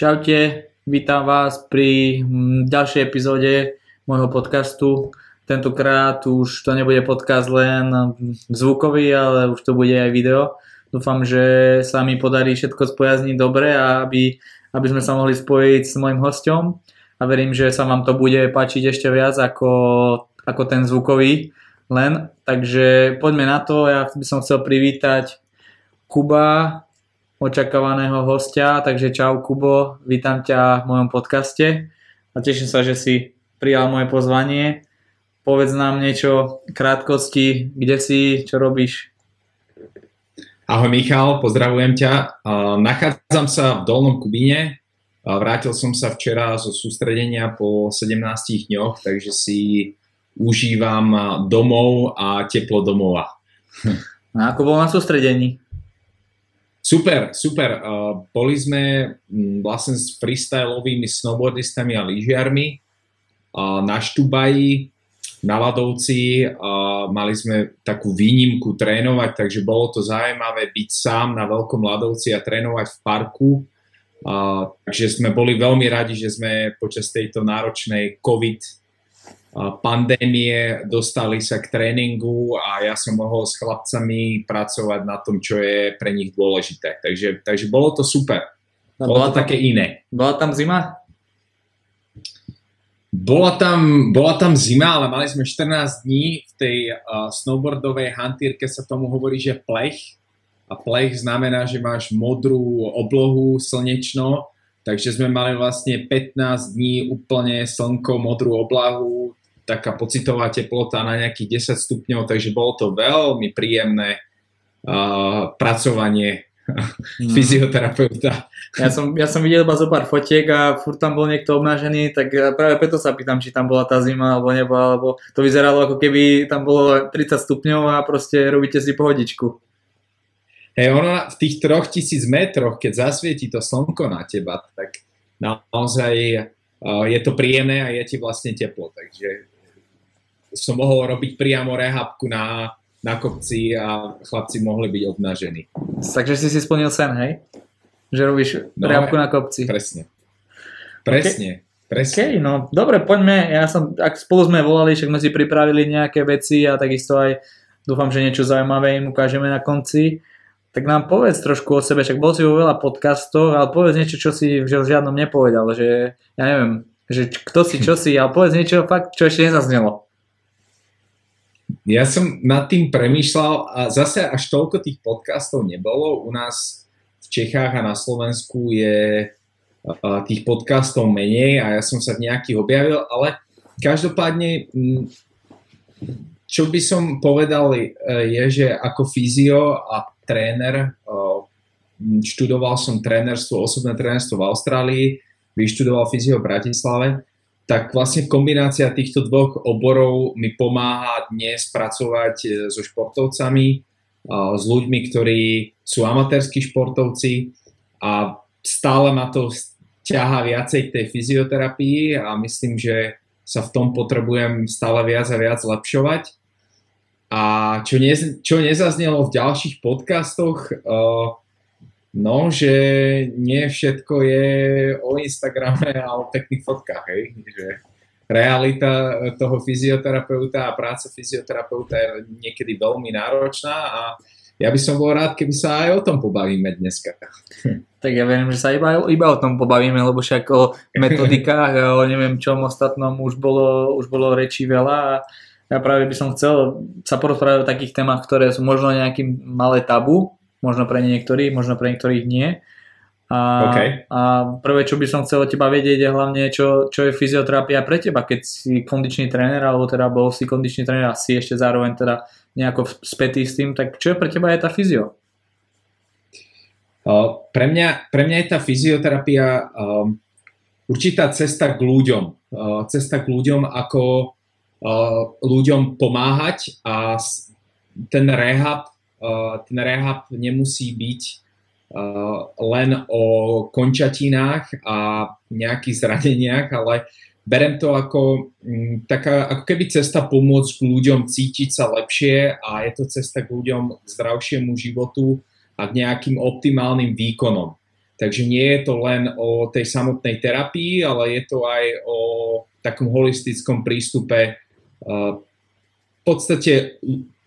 Čaute, vítam vás pri mm, ďalšej epizóde môjho podcastu. Tentokrát už to nebude podcast len zvukový, ale už to bude aj video. Dúfam, že sa mi podarí všetko spojazniť dobre a aby, aby sme sa mohli spojiť s môjim hostom a verím, že sa vám to bude páčiť ešte viac ako, ako ten zvukový len. Takže poďme na to, ja by som chcel privítať Kuba, očakávaného hostia, takže čau Kubo, vítam ťa v mojom podcaste a teším sa, že si prijal moje pozvanie. Povedz nám niečo krátkosti, kde si, čo robíš? Ahoj Michal, pozdravujem ťa. Nachádzam sa v Dolnom Kubíne. Vrátil som sa včera zo sústredenia po 17 dňoch, takže si užívam domov a teplo domova. A ako bol na sústredení? Super, super. Uh, boli sme m, vlastne s freestyleovými snowboardistami a lyžiarmi uh, na Štubaji, na Ladovci. Uh, mali sme takú výnimku trénovať, takže bolo to zaujímavé byť sám na Veľkom Ladovci a trénovať v parku. Uh, takže sme boli veľmi radi, že sme počas tejto náročnej COVID pandémie, dostali sa k tréningu a ja som mohol s chlapcami pracovať na tom, čo je pre nich dôležité. Takže, takže bolo to super. No, bolo to tam, také iné. Bola tam zima? Bola tam, bola tam zima, ale mali sme 14 dní v tej uh, snowboardovej hantírke sa tomu hovorí, že plech. A plech znamená, že máš modrú oblohu slnečno, takže sme mali vlastne 15 dní úplne slnko, modrú oblahu, taká pocitová teplota na nejakých 10 stupňov, takže bolo to veľmi príjemné uh, pracovanie no. fyzioterapeuta. Ja som, ja som videl iba zo pár fotiek a furt tam bol niekto obnažený, tak práve preto sa pýtam, či tam bola tá zima alebo nebola, alebo to vyzeralo ako keby tam bolo 30 stupňov a proste robíte si pohodičku. Hej, ono v tých troch tisíc metroch, keď zasvieti to slnko na teba, tak naozaj je to príjemné a je ti vlastne teplo, takže som mohol robiť priamo rehabku na, na kopci a chlapci mohli byť obnažení. Takže si si splnil sen, hej? Že robíš no, rehabku na kopci. Presne. Presne. Okay. Presne. Okay, no dobre, poďme. Ja som, ak spolu sme volali, však sme si pripravili nejaké veci a takisto aj dúfam, že niečo zaujímavé im ukážeme na konci. Tak nám povedz trošku o sebe, však bol si vo veľa podcastov, ale povedz niečo, čo si v žiadnom nepovedal, že ja neviem, že kto si, čo si, ale povedz niečo fakt, čo ešte nezaznelo. Ja som nad tým premýšľal a zase až toľko tých podcastov nebolo. U nás v Čechách a na Slovensku je tých podcastov menej a ja som sa v nejakých objavil, ale každopádne čo by som povedal e, je, že ako fyzio a tréner študoval som trénerstvo, osobné trénerstvo v Austrálii, vyštudoval fyzio v Bratislave tak vlastne kombinácia týchto dvoch oborov mi pomáha dnes pracovať e, so športovcami, s ľuďmi, ktorí sú amatérskí športovci a stále ma to ťaha viacej k tej fyzioterapii a myslím, že sa v tom potrebujem stále viac a viac zlepšovať. A čo, ne, čo nezaznelo v ďalších podcastoch, uh, No, že nie všetko je o Instagrame a o pekných fotkách, hej. Že realita toho fyzioterapeuta a práca fyzioterapeuta je niekedy veľmi náročná a ja by som bol rád, keby sa aj o tom pobavíme dneska. Tak ja viem, že sa iba, iba o tom pobavíme, lebo však o metodikách a o neviem čom ostatnom už bolo, už bolo rečí veľa a ja práve by som chcel sa porozprávať o takých témach, ktoré sú možno nejakým malé tabu, možno pre niektorých, možno pre niektorých nie. A, okay. a prvé, čo by som chcel od teba vedieť, je hlavne, čo, čo je fyzioterapia pre teba, keď si kondičný tréner, alebo teda bol si kondičný tréner a si ešte zároveň teda nejako spätý s tým, tak čo je pre teba je tá fyzio? Uh, pre, mňa, pre mňa je tá fyzioterapia um, určitá cesta k ľuďom. Uh, cesta k ľuďom, ako uh, ľuďom pomáhať a ten rehab Eh, ten rehab nemusí byť eh, len o končatinách a nejakých zraneniach, ale berem to ako mm, taká ako keby cesta pomôcť ľuďom cítiť sa lepšie a je to cesta k ľuďom k zdravšiemu životu a k nejakým optimálnym výkonom. Takže nie je to len o tej samotnej terapii, ale je to aj o takom holistickom prístupe v podstate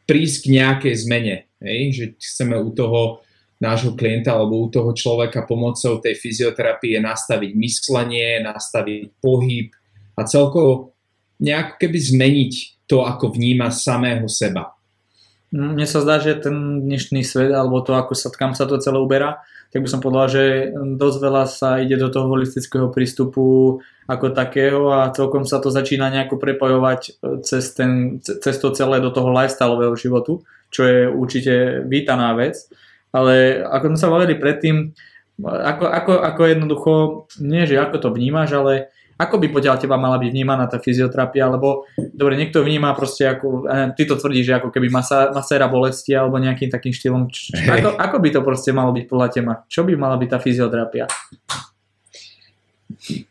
prísť k nejakej zmene. Hej? Že chceme u toho nášho klienta alebo u toho človeka pomocou tej fyzioterapie nastaviť myslenie, nastaviť pohyb a celkovo nejak keby zmeniť to, ako vníma samého seba. Mne sa zdá, že ten dnešný svet, alebo to, ako sa, kam sa to celé uberá, tak by som povedal, že dosť veľa sa ide do toho holistického prístupu ako takého a celkom sa to začína nejako prepojovať e, cez, ten, cez to celé do toho lifestyleového životu, čo je určite vítaná vec. Ale ako sme sa bavili predtým, ako, ako, ako jednoducho, nie že ako to vnímaš, ale ako by podľa teba mala byť vnímaná tá fyzioterapia, lebo dobre, niekto vníma proste ako, ty to tvrdíš, že ako keby masa, maséra bolesti alebo nejakým takým štýlom. Ako, ako by to proste malo byť podľa teba? Čo by mala byť tá fyzioterapia?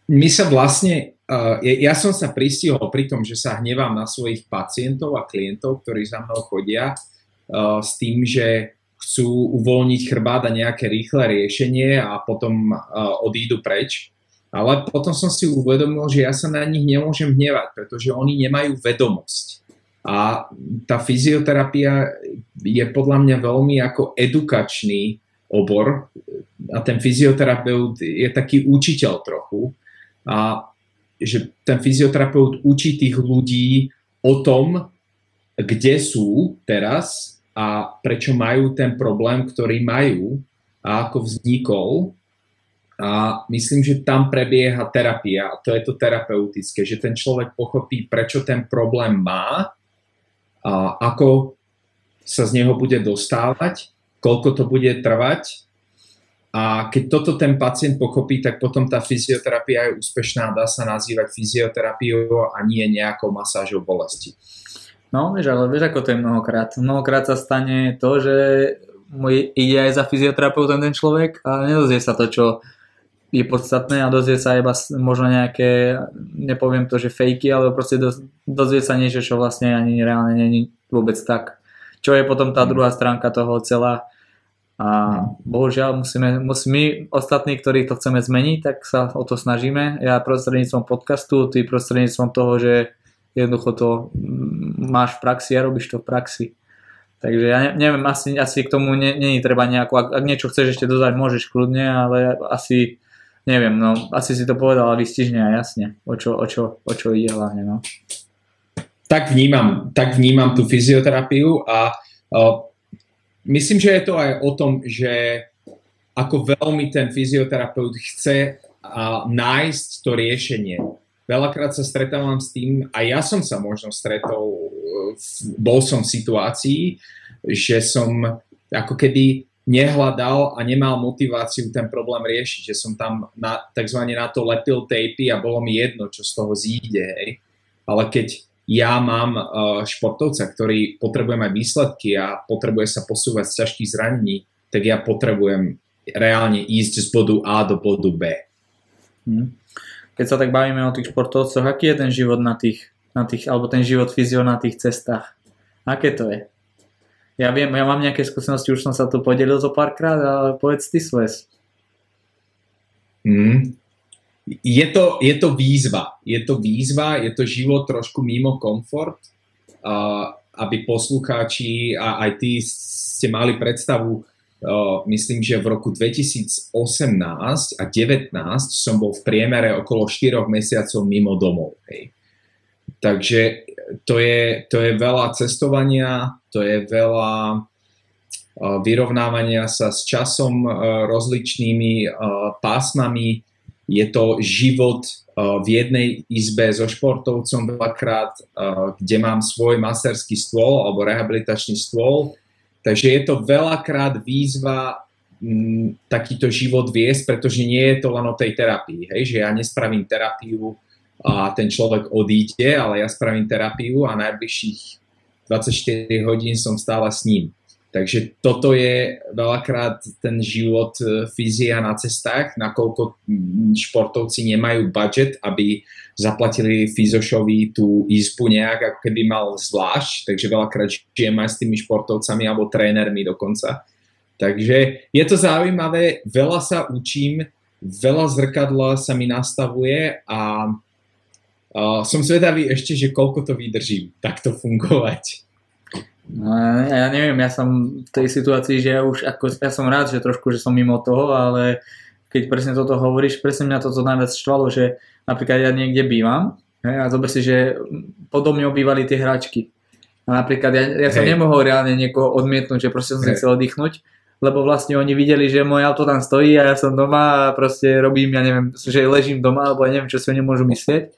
My sa vlastne, uh, ja som sa pristihol pri tom, že sa hnevám na svojich pacientov a klientov, ktorí za mnou chodia, s tým, že chcú uvoľniť chrbát a nejaké rýchle riešenie a potom uh, odídu preč ale potom som si uvedomil, že ja sa na nich nemôžem hnevať, pretože oni nemajú vedomosť. A tá fyzioterapia je podľa mňa veľmi ako edukačný obor a ten fyzioterapeut je taký učiteľ trochu. A že ten fyzioterapeut učí tých ľudí o tom, kde sú teraz a prečo majú ten problém, ktorý majú a ako vznikol a myslím, že tam prebieha terapia. A to je to terapeutické, že ten človek pochopí, prečo ten problém má, a ako sa z neho bude dostávať, koľko to bude trvať. A keď toto ten pacient pochopí, tak potom tá fyzioterapia je úspešná, dá sa nazývať fyzioterapiou a nie nejakou masážou bolesti. No, vieš, ale vieš, ako to je mnohokrát. Mnohokrát sa stane to, že ide aj za fyzioterapeutom ten človek a nedozvie sa to, čo je podstatné a dozvie sa iba možno nejaké, nepoviem to, že fejky, ale proste dozvie sa niečo, čo vlastne ani reálne není vôbec tak. Čo je potom tá mm. druhá stránka toho celá. A mm. bohužiaľ musíme, musíme my ostatní, ktorí to chceme zmeniť, tak sa o to snažíme. Ja prostredníctvom podcastu, ty prostredníctvom toho, že jednoducho to máš v praxi a robíš to v praxi. Takže ja neviem, asi, asi k tomu není treba nejako, ak, ak niečo chceš ešte dodať, môžeš kľudne, ale asi neviem, no asi si to povedala vystižne a jasne, o čo, o čo, o čo ide hlavne, no. Tak vnímam, tak vnímam tú fyzioterapiu a uh, myslím, že je to aj o tom, že ako veľmi ten fyzioterapeut chce uh, nájsť to riešenie. Veľakrát sa stretávam s tým, a ja som sa možno stretol, bol som v situácii, že som ako keby nehľadal a nemal motiváciu ten problém riešiť, že som tam na, takzvané na to lepil tapy a bolo mi jedno, čo z toho zíde. Hej. Ale keď ja mám uh, športovca, ktorý potrebuje mať výsledky a potrebuje sa posúvať z ťažkých zranení, tak ja potrebujem reálne ísť z bodu A do bodu B. Hm. Keď sa tak bavíme o tých športovcoch, aký je ten život na tých, na tých alebo ten život fyzio na tých cestách? Aké to je? Ja viem, ja mám nejaké skúsenosti, už som sa tu podelil zo párkrát, ale povedz ty svoje. Mm. Je, to, je to výzva. Je to výzva, je to život trošku mimo komfort, uh, aby poslucháči a aj ty ste mali predstavu, myslím, že v roku 2018 a 2019 som bol v priemere okolo 4 mesiacov mimo domov. Hej. Takže to je, to je veľa cestovania, to je veľa vyrovnávania sa s časom rozličnými pásmami. Je to život v jednej izbe so športovcom veľakrát, kde mám svoj masterský stôl alebo rehabilitačný stôl. Takže je to veľakrát výzva takýto život viesť, pretože nie je to len o tej terapii. Hej? Že ja nespravím terapiu a ten človek odíde, ale ja spravím terapiu a najbližších 24 hodín som stále s ním. Takže toto je veľakrát ten život e, fyzia na cestách, nakoľko športovci nemajú budget, aby zaplatili fyzošovi tú izbu nejak, ako keby mal zvlášť, takže veľakrát žijem aj s tými športovcami alebo trénermi dokonca. Takže je to zaujímavé, veľa sa učím, veľa zrkadla sa mi nastavuje a uh, som zvedavý ešte, že koľko to vydržím takto fungovať. No, ja neviem, ja som v tej situácii, že ja už ako, ja som rád, že trošku, že som mimo toho, ale keď presne toto hovoríš, presne mňa toto najviac štvalo, že napríklad ja niekde bývam hej, a zober si, že podobne obývali tie hračky. A napríklad ja, ja som hey. nemohol reálne niekoho odmietnúť, že proste som si chcel oddychnúť, lebo vlastne oni videli, že moje auto tam stojí a ja som doma a proste robím, ja neviem, že ležím doma, alebo ja neviem, čo si oni môžu myslieť.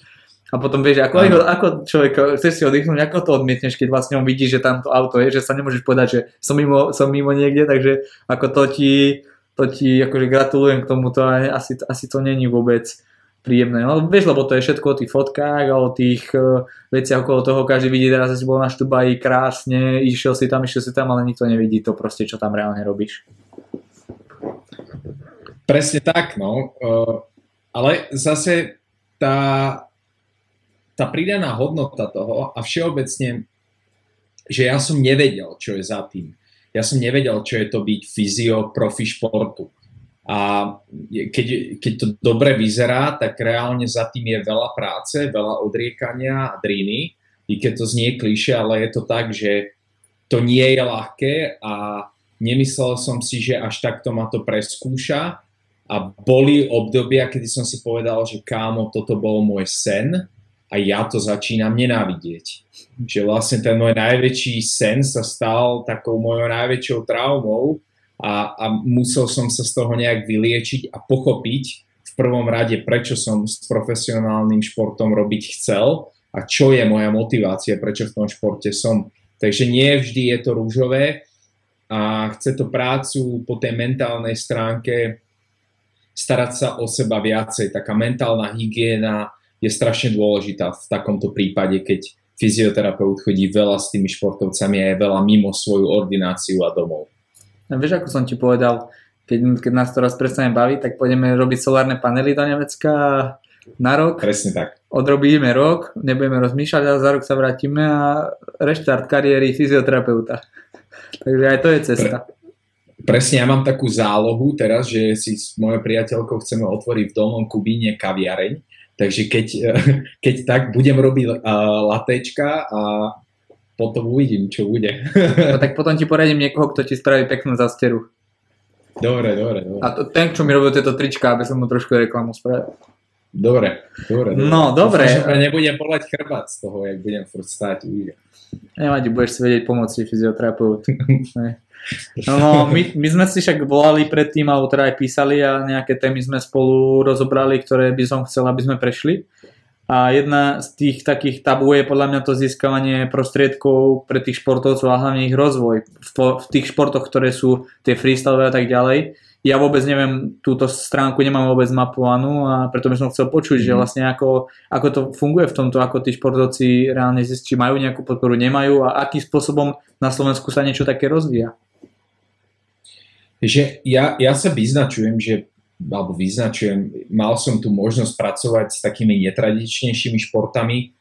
A potom vieš, ako, ako, ako človek, chceš si oddychnúť, ako to odmietneš, keď vlastne on vidí, že tam to auto je, že sa nemôžeš povedať, že som mimo, som mimo niekde, takže ako to ti, to ti akože gratulujem k tomuto a asi, asi to není vôbec príjemné. No vieš, lebo to je všetko o tých fotkách a o tých uh, veciach okolo toho, každý vidí teraz, že si bol na Štubaji krásne, išiel si tam, išiel si tam, ale nikto nevidí to proste, čo tam reálne robíš. Presne tak, no. Uh, ale zase tá, tá pridaná hodnota toho a všeobecne, že ja som nevedel, čo je za tým. Ja som nevedel, čo je to byť fyzio profi športu. A keď, keď to dobre vyzerá, tak reálne za tým je veľa práce, veľa odriekania a dríny, i keď to znie kliše, ale je to tak, že to nie je ľahké a nemyslel som si, že až takto ma to preskúša a boli obdobia, kedy som si povedal, že kámo, toto bol môj sen a ja to začínam nenávidieť. Že vlastne ten môj najväčší sen sa stal takou mojou najväčšou traumou a, a musel som sa z toho nejak vyliečiť a pochopiť v prvom rade, prečo som s profesionálnym športom robiť chcel a čo je moja motivácia, prečo v tom športe som. Takže nie vždy je to rúžové a chce to prácu po tej mentálnej stránke starať sa o seba viacej. Taká mentálna hygiena, je strašne dôležitá v takomto prípade, keď fyzioterapeut chodí veľa s tými športovcami a je veľa mimo svoju ordináciu a domov. No, vieš, ako som ti povedal, keď, keď nás to raz prestane baviť, tak pôjdeme robiť solárne panely do Nemecka na rok. Presne tak. Odrobíme rok, nebudeme rozmýšľať a za rok sa vrátime a reštart kariéry fyzioterapeuta. Takže aj to je cesta. Pre, presne, ja mám takú zálohu teraz, že si s mojou priateľkou chceme otvoriť v Dolnom Kubíne kaviareň Takže keď, keď tak budem robiť latečka a potom uvidím, čo bude. No, tak potom ti poradím niekoho, kto ti spraví peknú zasteru. Dobre, dobre, dobre. A to, ten, čo mi robil tieto trička, aby som mu trošku reklamu spravil. Dobre, dobre. dobre. No, dobre. Dúfam, nebudem poľať chrbát z toho, jak budem furt stáť. Nevadí, budeš si vedieť pomôcť fyzioterapeut. No, my, my sme si však volali predtým, alebo teda aj písali a nejaké témy sme spolu rozobrali, ktoré by som chcel, aby sme prešli. A jedna z tých takých tabú je podľa mňa to získavanie prostriedkov pre tých športovcov a hlavne ich rozvoj v, v tých športoch, ktoré sú tie freestyle a tak ďalej. Ja vôbec neviem, túto stránku nemám vôbec mapovanú a preto by som chcel počuť, mm. že mhm. vlastne ako, ako to funguje v tomto, ako tí športovci reálne zistí, či majú nejakú podporu, nemajú a akým spôsobom na Slovensku sa niečo také rozvíja že ja, ja sa vyznačujem, že alebo vyznačujem, mal som tu možnosť pracovať s takými netradičnejšími športami.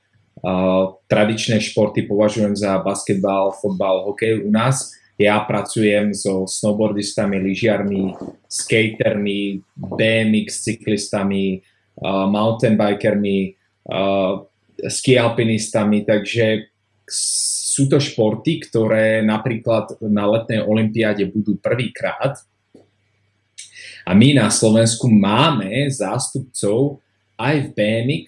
Uh, tradičné športy považujem za basketbal, fotbal, hokej u nás. Ja pracujem so snowboardistami, lyžiarmi, skatermi, BMX cyklistami, uh, mountain bikermi, uh, ski alpinistami, takže sú to športy, ktoré napríklad na letnej olympiáde budú prvýkrát. A my na Slovensku máme zástupcov aj v BMX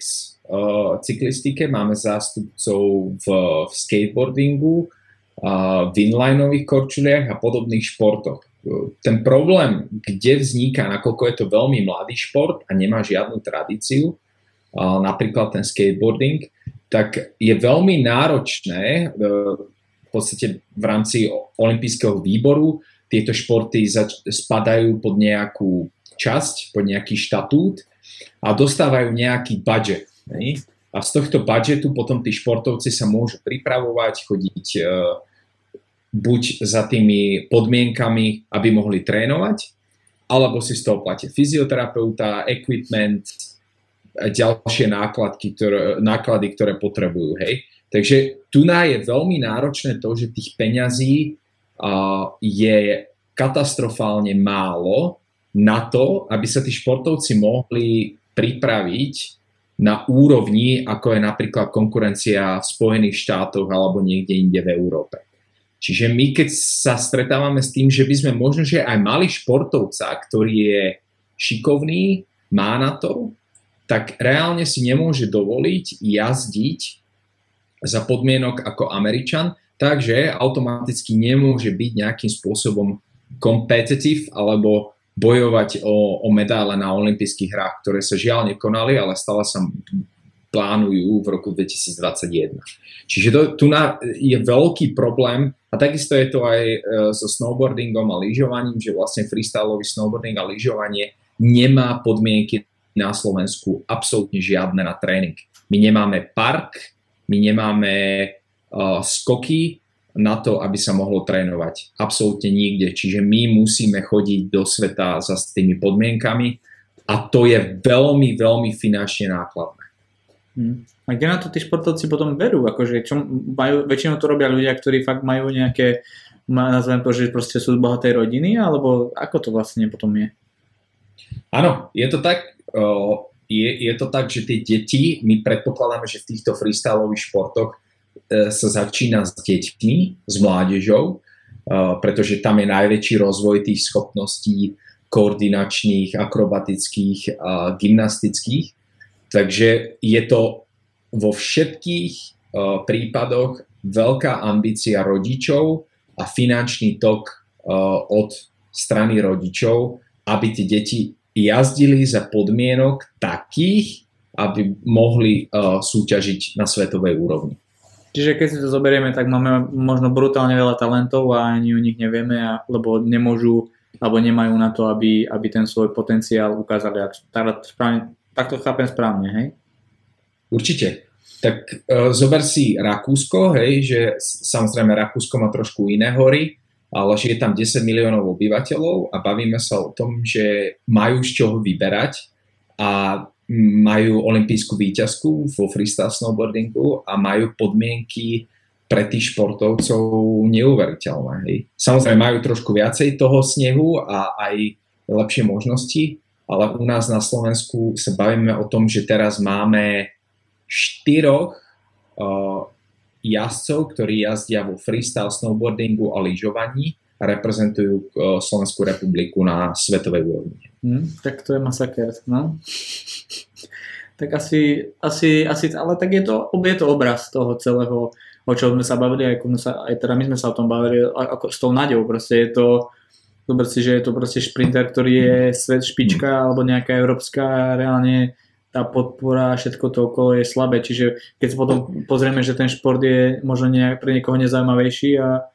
uh, cyklistike, máme zástupcov v, v skateboardingu, uh, v inlineových korčuliach a podobných športoch. Ten problém, kde vzniká, nakoľko je to veľmi mladý šport a nemá žiadnu tradíciu, uh, napríklad ten skateboarding, tak je veľmi náročné e, v podstate v rámci olympijského výboru tieto športy spadajú pod nejakú časť, pod nejaký štatút a dostávajú nejaký budget. Ne? A z tohto budžetu potom tí športovci sa môžu pripravovať, chodiť e, buď za tými podmienkami, aby mohli trénovať, alebo si z toho platia fyzioterapeuta, equipment, ďalšie nákladky, ktoré, náklady, ktoré potrebujú. Hej? Takže tu je veľmi náročné to, že tých peňazí je katastrofálne málo na to, aby sa tí športovci mohli pripraviť na úrovni, ako je napríklad konkurencia v Spojených štátoch alebo niekde inde v Európe. Čiže my keď sa stretávame s tým, že by sme možno, že aj mali športovca, ktorý je šikovný, má na to, tak reálne si nemôže dovoliť jazdiť za podmienok ako Američan, takže automaticky nemôže byť nejakým spôsobom competitive alebo bojovať o, o medále na olympijských hrách, ktoré sa žiaľ nekonali, ale stále sa plánujú v roku 2021. Čiže to, tu na, je veľký problém a takisto je to aj e, so snowboardingom a lyžovaním, že vlastne freestyleový snowboarding a lyžovanie nemá podmienky na Slovensku absolútne žiadne na tréning. My nemáme park, my nemáme uh, skoky na to, aby sa mohlo trénovať. Absolútne nikde. Čiže my musíme chodiť do sveta za s tými podmienkami a to je veľmi, veľmi finančne nákladné. Hmm. A kde na to tí športovci potom berú? Akože čo majú, väčšinou to robia ľudia, ktorí fakt majú nejaké, nazvem to, že proste sú z bohatej rodiny, alebo ako to vlastne potom je? Áno, je to tak. Je, je to tak, že tie deti, my predpokladáme, že v týchto freestyleových športoch e, sa začína s deťmi, s mládežou, pretože tam je najväčší rozvoj tých schopností koordinačných, akrobatických a gymnastických. Takže je to vo všetkých prípadoch veľká ambícia rodičov a finančný tok od strany rodičov, aby tie deti jazdili za podmienok takých, aby mohli uh, súťažiť na svetovej úrovni. Čiže keď si to zoberieme, tak máme možno brutálne veľa talentov a ani o nich nevieme, a, lebo nemôžu alebo nemajú na to, aby, aby ten svoj potenciál ukázali. Správne, tak to chápem správne, hej? Určite. Tak uh, zober si Rakúsko, hej, že samozrejme Rakúsko má trošku iné hory, ale že je tam 10 miliónov obyvateľov a bavíme sa o tom, že majú z čoho vyberať a majú olimpijskú výťazku vo freestyle snowboardingu a majú podmienky pre tých športovcov neuveriteľné. Hej. Samozrejme majú trošku viacej toho snehu a aj lepšie možnosti, ale u nás na Slovensku sa bavíme o tom, že teraz máme štyroch uh, jazdcov, ktorí jazdia vo freestyle snowboardingu a lyžovaní a reprezentujú e, Slovenskú republiku na svetovej úrovni. Hmm, tak to je masaker, no. tak asi, asi, asi, ale tak je to, je to obraz toho celého, o čom sme sa bavili, aj, sa, aj teda my sme sa o tom bavili, ako s tou naďou, proste je to, zober si, že je to proste šprinter, ktorý je svet špička, hmm. alebo nejaká európska, reálne tá podpora a všetko to okolo je slabé. Čiže keď sa potom pozrieme, že ten šport je možno nejak, pre niekoho nezaujímavejší a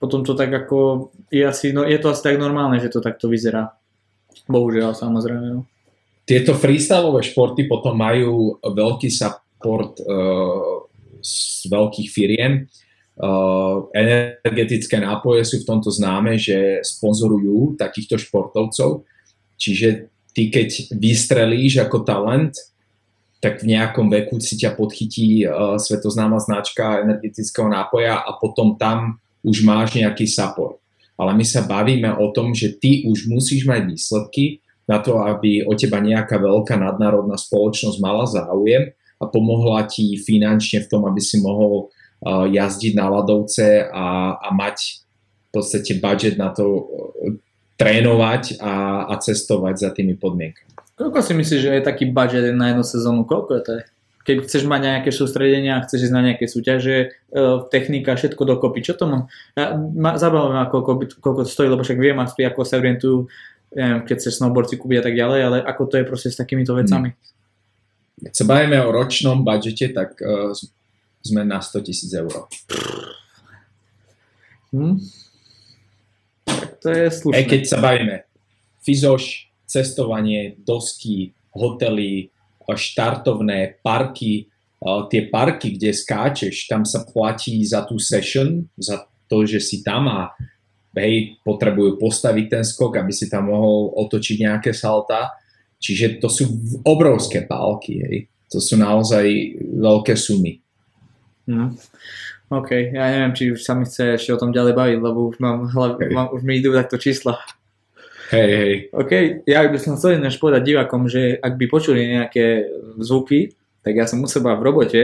potom to tak ako je asi, no je to asi tak normálne, že to takto vyzerá. Bohužiaľ, samozrejme. No. Tieto freestyleové športy potom majú veľký support uh, z veľkých firiem. Uh, energetické nápoje sú v tomto známe, že sponzorujú takýchto športovcov. Čiže ty keď vystrelíš ako talent, tak v nejakom veku si ťa podchytí uh, svetoznáma značka energetického nápoja a potom tam už máš nejaký support. Ale my sa bavíme o tom, že ty už musíš mať výsledky na to, aby o teba nejaká veľká nadnárodná spoločnosť mala záujem a pomohla ti finančne v tom, aby si mohol uh, jazdiť na ľadovce a, a mať v podstate budget na to, trénovať a, a cestovať za tými podmienkami. Koľko si myslíš, že je taký budget na jednu sezónu? Koľko je to? Keď chceš mať nejaké sústredenia, chceš ísť na nejaké súťaže, e, technika, všetko dokopy, čo to má? Ja, ma, zabavím ma, koľko, koľko to stojí, lebo však viem, ako sa orientujú, neviem, keď chceš snowboardci kúpiť a tak ďalej, ale ako to je proste s takýmito vecami? Keď sa bavíme o ročnom budžete, tak uh, sme na 100 tisíc eur. Hmm to je slušné. Aj keď sa bavíme, fyzoš, cestovanie, dosky, hotely, štartovné, parky, tie parky, kde skáčeš, tam sa platí za tú session, za to, že si tam a hej, potrebujú postaviť ten skok, aby si tam mohol otočiť nejaké salta. Čiže to sú obrovské pálky, hej. To sú naozaj veľké sumy. No. OK, ja neviem, či už sa mi chce ešte o tom ďalej baviť, lebo už mám, hlav, Hej. mám už mi idú takto čísla. Hej, hej. OK, ja by som chcel než povedať divákom, že ak by počuli nejaké zvuky, tak ja som u seba v robote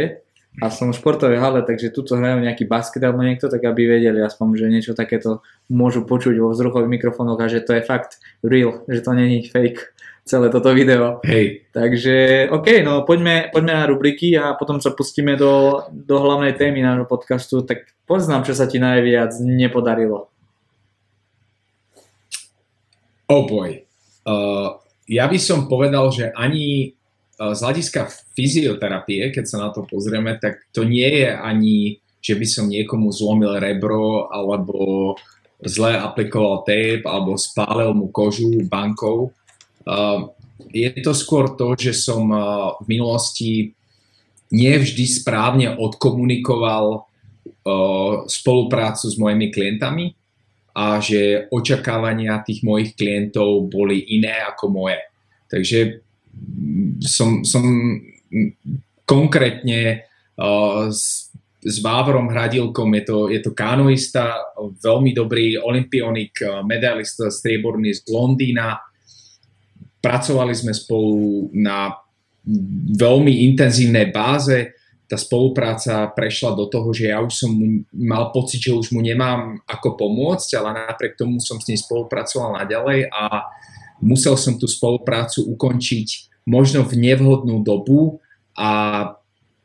a som v športovej hale, takže tuto hrajú nejaký basket alebo niekto, tak aby vedeli aspoň, že niečo takéto môžu počuť vo vzruchových mikrofónoch a že to je fakt real, že to není fake celé toto video. Hej, Takže OK, no poďme, poďme na rubriky a potom sa pustíme do, do hlavnej témy nášho podcastu. Tak povedz nám, čo sa ti najviac nepodarilo. oh boy. Uh, ja by som povedal, že ani uh, z hľadiska fyzioterapie, keď sa na to pozrieme, tak to nie je ani, že by som niekomu zlomil rebro alebo zle aplikoval tape alebo spálil mu kožu bankou. Je to skôr to, že som uh, v minulosti nevždy správne odkomunikoval uh, spoluprácu s mojimi klientami a že očakávania tých mojich klientov boli iné ako moje. Takže som, som konkrétne uh, s, s Vávorom Hradilkom, je to, je to kanoista, veľmi dobrý olimpionik, medailista strieborný z Londýna. Pracovali sme spolu na veľmi intenzívnej báze tá spolupráca prešla do toho, že ja už som mal pocit, že už mu nemám ako pomôcť, ale napriek tomu som s ním spolupracoval naďalej a musel som tú spoluprácu ukončiť možno v nevhodnú dobu a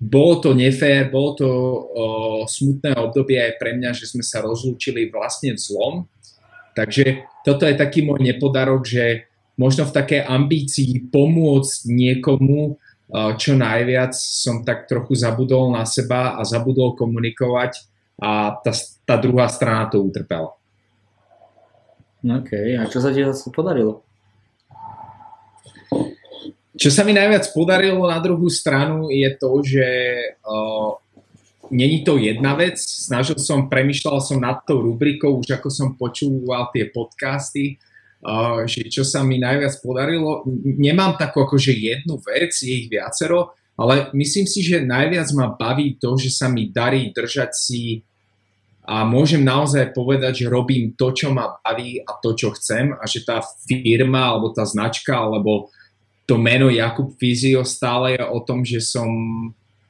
bolo to nefér, bolo to o, smutné obdobie aj pre mňa, že sme sa rozlúčili vlastne v zlom. Takže toto je taký môj nepodarok, že možno v takej ambícii pomôcť niekomu Uh, čo najviac som tak trochu zabudol na seba a zabudol komunikovať a tá, tá druhá strana to utrpela. OK, a čo sa ti zase podarilo? Čo sa mi najviac podarilo na druhú stranu je to, že uh, není to jedna vec. Snažil som, premyšľal som nad tou rubrikou, už ako som počúval tie podcasty, uh, že čo sa mi najviac podarilo. Nemám takú akože jednu vec, je ich viacero, ale myslím si, že najviac ma baví to, že sa mi darí držať si a môžem naozaj povedať, že robím to, čo ma baví a to, čo chcem a že tá firma alebo tá značka alebo to meno Jakub Fizio stále je o tom, že som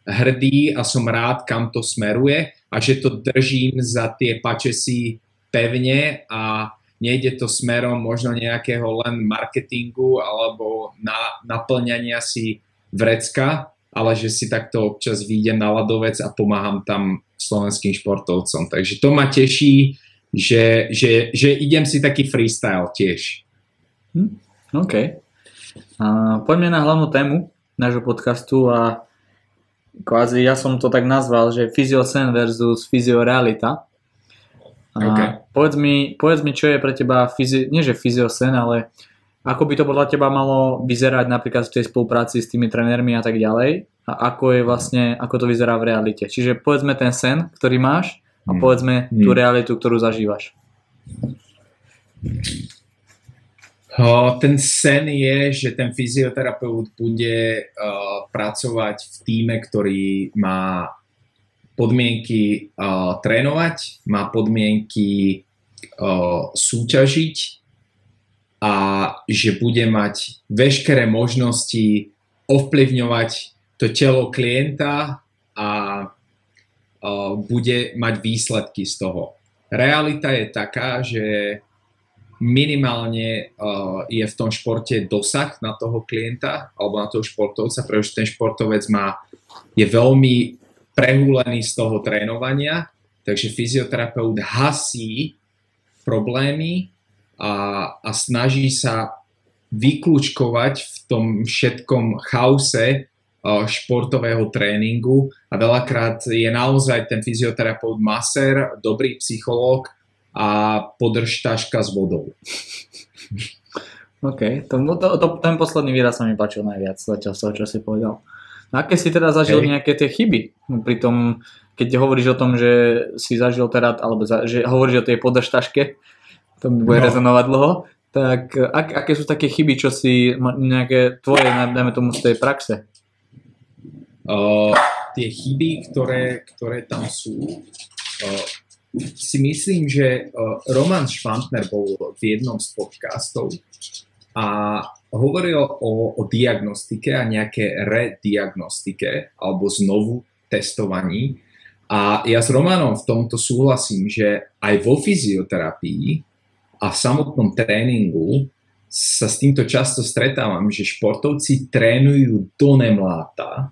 hrdý a som rád, kam to smeruje a že to držím za tie pačesy pevne a nejde to smerom možno nejakého len marketingu alebo na, naplňania si vrecka, ale že si takto občas výjdem na ľadovec a pomáham tam slovenským športovcom. Takže to ma teší, že, že, že idem si taký freestyle tiež. Hm? OK. A poďme na hlavnú tému nášho podcastu a kvázi ja som to tak nazval, že Physiocen versus Physiorealita. A Okay. Povedz, mi, povedz mi, čo je pre teba, fyzi, nie že fyziocen, ale ako by to podľa teba malo vyzerať napríklad v tej spolupráci s tými trénermi a tak ďalej a ako je vlastne, ako to vyzerá v realite. Čiže povedzme ten sen, ktorý máš a Hmm. povedzme tú Hmm. realitu, ktorú zažívaš. O, ten sen je, že ten fyzioterapeut bude uh, pracovať v týme, ktorý má podmienky uh, trénovať, má podmienky uh, súťažiť a že bude mať veškeré možnosti ovplyvňovať to telo klienta a uh, bude mať výsledky z toho. Realita je taká, že minimálne uh, je v tom športe dosah na toho klienta alebo na toho športovca, pretože ten športovec má, je veľmi prehúlený z toho trénovania, takže fyzioterapeut hasí problémy a, a snaží sa vyklúčkovať v tom všetkom chaose uh, športového tréningu a veľakrát je naozaj ten fyzioterapeut masér, dobrý psychológ a podržtaška s vodou. OK, to, to, to, ten posledný výraz sa mi páčil najviac zatiaľ z toho, čo si povedal. No aké si teda zažil Hej. nejaké tie chyby pri tom, keď hovoríš o tom, že si zažil teda, alebo za, že hovoríš o tej podržtaške, to mi bude No. rezonovať dlho, tak ak, aké sú také chyby, čo si, nejaké tvoje, dajme tomu z tej praxe? uh, tie chyby, ktoré, ktoré tam sú, uh, si myslím, že uh, Roman Švantner bol v jednom z podcastov a hovoril o, o diagnostike a nejaké rediagnostike alebo znovu testovaní. A ja s Romanom v tomto súhlasím, že aj vo fyzioterapii a v samotnom tréningu sa s týmto často stretávam, že športovci trénujú do nemláta,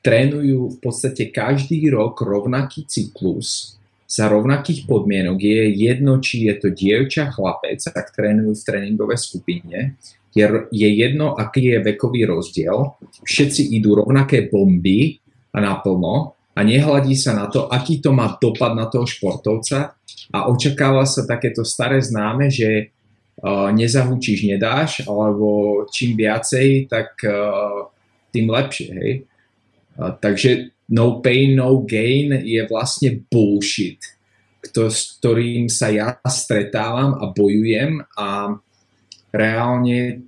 trénujú v podstate každý rok rovnaký cyklus za rovnakých podmienok. Je jedno, či je to dievča, chlapec, ak trénujú v tréningovej skupine. Je, je jedno, aký je vekový rozdiel. Všetci idú rovnaké bomby a naplno a nehľadí sa na to, aký to má dopad na toho športovca a očakáva sa takéto staré známe, že uh, nezahučíš, nedáš, alebo čím viacej, tak uh, tým lepšie. Hej? Takže no pain, no gain je vlastne bullshit, s ktorým sa ja stretávam a bojujem a reálne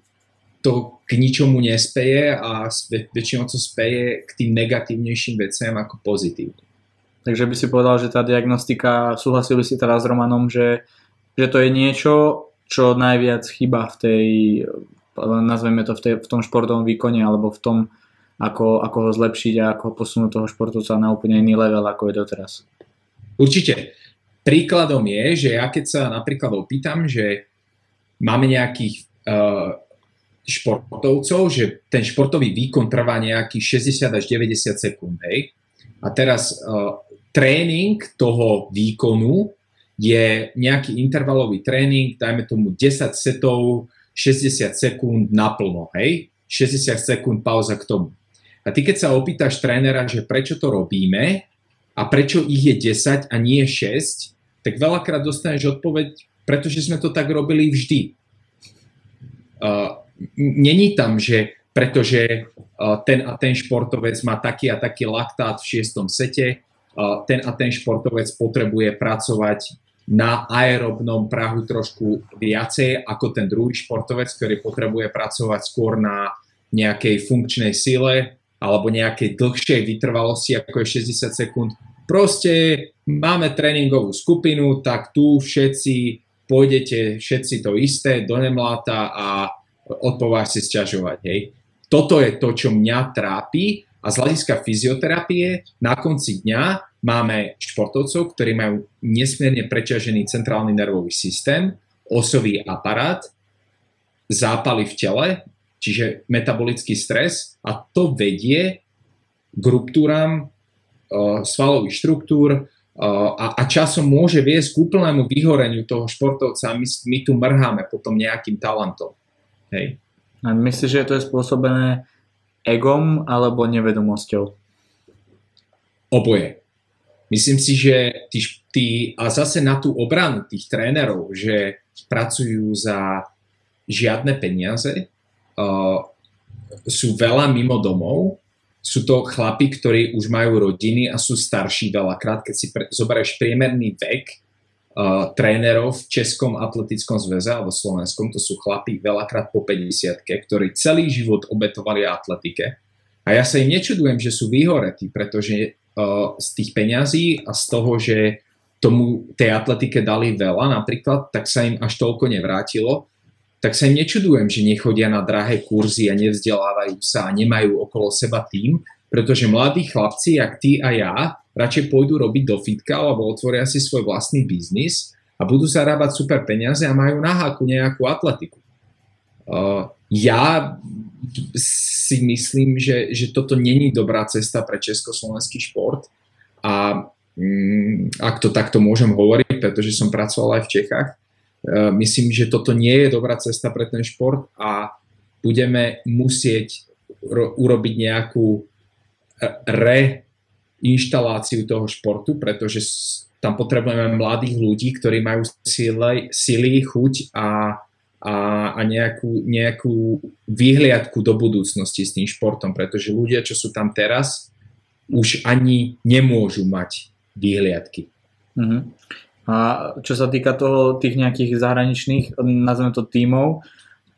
to k ničomu nespeje a väčšinou to speje k tým negatívnejším veciam ako pozitívnym. Takže by si povedal, že tá diagnostika, súhlasil by si teraz s Romanom, že, že to je niečo, čo najviac chyba v tej, nazveme to v, tej, v tom športovom výkone alebo v tom, ako, ako ho zlepšiť a ako posunúť toho športovca na úplne iný level, ako je doteraz. Určite. Príkladom je, že ja keď sa napríklad opýtam, že máme nejakých uh, športovcov, že ten športový výkon trvá nejakých 60 až 90 sekúnd. Hej? A teraz uh, tréning toho výkonu je nejaký intervalový tréning, dajme tomu 10 setov, 60 sekúnd naplno, hej? 60 sekúnd pauza k tomu. A ty keď sa opýtaš trénera, že prečo to robíme a prečo ich je 10 a nie 6, tak veľakrát dostaneš odpoveď, pretože sme to tak robili vždy. Uh, není tam, že pretože ten a ten športovec má taký a taký laktát v šiestom sete, ten a ten športovec potrebuje pracovať na aerobnom prahu trošku viacej ako ten druhý športovec, ktorý potrebuje pracovať skôr na nejakej funkčnej sile alebo nejakej dlhšej vytrvalosti ako je 60 sekúnd. Proste máme tréningovú skupinu, tak tu všetci pôjdete všetci to isté do nemláta a odpováš si sťažovať. Hej. Toto je to, čo mňa trápi a z hľadiska fyzioterapie na konci dňa máme športovcov, ktorí majú nesmierne preťažený centrálny nervový systém, osový aparát, zápaly v tele, čiže metabolický stres a to vedie k ruptúram uh, svalových štruktúr uh, a, a časom môže viesť k úplnému vyhoreniu toho športovca a my, my tu mrháme potom nejakým talentom. Hej. A myslíš, že to je spôsobené egom alebo nevedomosťou? Oboje. Myslím si, že tí, tí, a zase na tú obranu tých trénerov, že pracujú za žiadne peniaze, uh, sú veľa mimo domov, sú to chlapi, ktorí už majú rodiny a sú starší veľakrát. Keď si pre, zoberieš priemerný vek uh, trénerov v Českom atletickom zväze alebo Slovenskom, to sú chlapí veľakrát po 50 ktorí celý život obetovali atletike. A ja sa im nečudujem, že sú vyhoretí, pretože uh, z tých peňazí a z toho, že tomu tej atletike dali veľa napríklad, tak sa im až toľko nevrátilo, tak sa im nečudujem, že nechodia na drahé kurzy a nevzdelávajú sa a nemajú okolo seba tým, pretože mladí chlapci, jak ty a ja, radšej pôjdu robiť do fitka alebo otvoria si svoj vlastný biznis a budú zarábať super peniaze a majú na háku nejakú atletiku. Uh, ja si myslím, že, že toto není dobrá cesta pre československý šport a um, ak to takto môžem hovoriť, pretože som pracoval aj v Čechách, myslím, že toto nie je dobrá cesta pre ten šport a budeme musieť ro- urobiť nejakú re inštaláciu toho športu, pretože tam potrebujeme mladých ľudí, ktorí majú sily, sily chuť a, a, a nejakú, nejakú výhliadku do budúcnosti s tým športom, pretože ľudia, čo sú tam teraz, už ani nemôžu mať výhliadky. Uh-huh. A čo sa týka toho, tých nejakých zahraničných, nazveme to tímov,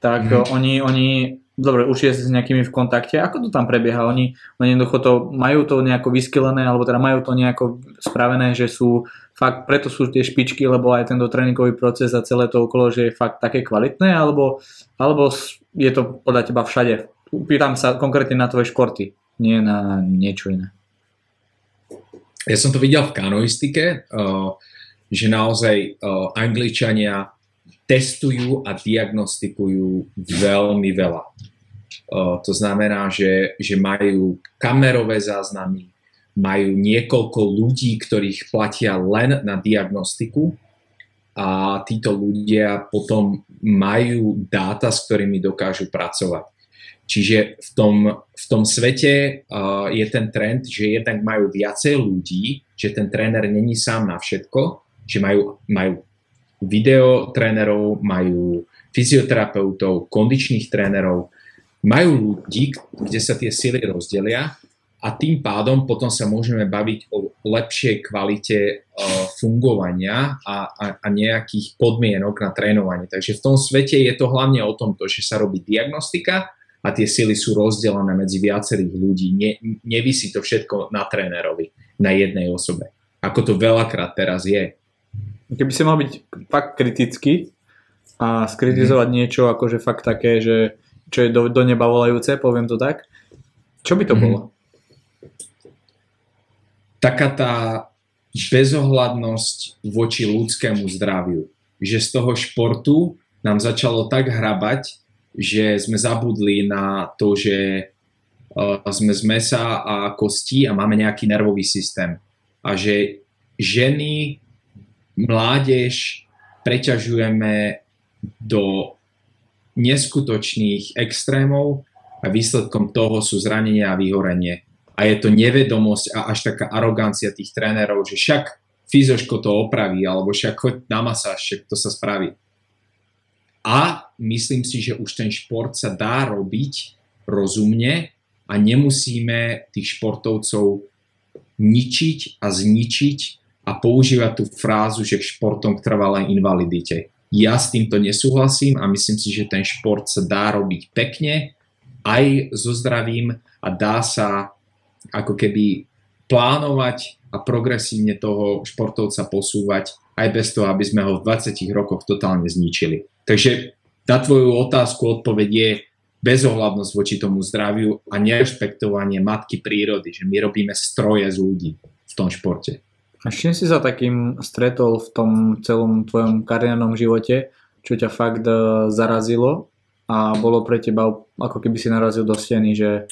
tak uh-huh. oni, oni dobre, už je s nejakými v kontakte, ako to tam prebieha? Oni, oni jednoducho to, majú to nejako vyskylené, alebo teda majú to nejako spravené, že sú fakt, preto sú tie špičky, lebo aj tento tréningový proces a celé to okolo, že je fakt také kvalitné, alebo, alebo je to podľa teba všade? Pýtam sa konkrétne na tvoje športy, nie na niečo iné. Ja som to videl v kanoistike, uh, že naozaj uh, Angličania testujú a diagnostikujú veľmi veľa. To znamená, že, že majú kamerové záznamy, majú niekoľko ľudí, ktorých platia len na diagnostiku a títo ľudia potom majú dáta, s ktorými dokážu pracovať. Čiže v tom, v tom svete uh, je ten trend, že jednak majú viacej ľudí, že ten tréner není sám na všetko, že majú, majú video trénerov, majú fyzioterapeutov, kondičných trénerov, majú ľudí, kde sa tie sily rozdelia a tým pádom potom sa môžeme baviť o lepšej kvalite uh, fungovania a, a, a nejakých podmienok na trénovanie. Takže v tom svete je to hlavne o tomto, že sa robí diagnostika a tie sily sú rozdelené medzi viacerých ľudí. Ne, nevisí to všetko na trénerovi, na jednej osobe. Ako to veľakrát teraz je. Keby si mal byť fakt kritický a skritizovať mm. niečo akože fakt také, že čo je do, do neba volajúce, poviem to tak, čo by to mm. bolo? Taká tá bezohľadnosť voči ľudskému zdraviu. Že z toho športu nám začalo tak hrabať, že sme zabudli na to, že uh, sme z mesa a kostí a máme nejaký nervový systém. A že ženy mládež preťažujeme do neskutočných extrémov a výsledkom toho sú zranenia a vyhorenie. A je to nevedomosť a až taká arogancia tých trénerov, že však fyzoško to opraví, alebo však choď na masáž, však to sa spraví. A myslím si, že už ten šport sa dá robiť rozumne a nemusíme tých športovcov ničiť a zničiť a používať tú frázu, že športom k trvalej invalidite. Ja s týmto nesúhlasím a myslím si, že ten šport sa dá robiť pekne, aj so zdravím a dá sa ako keby plánovať a progresívne toho športovca posúvať aj bez toho, aby sme ho v 20 rokoch totálne zničili. Takže na tvoju otázku odpoveď je bezohľadnosť voči tomu zdraviu a nerešpektovanie matky prírody, že my robíme stroje z ľudí v tom športe. A s čím si sa takým stretol v tom celom tvojom kariérnom živote, čo ťa fakt uh, zarazilo a bolo pre teba ako keby si narazil do steny, že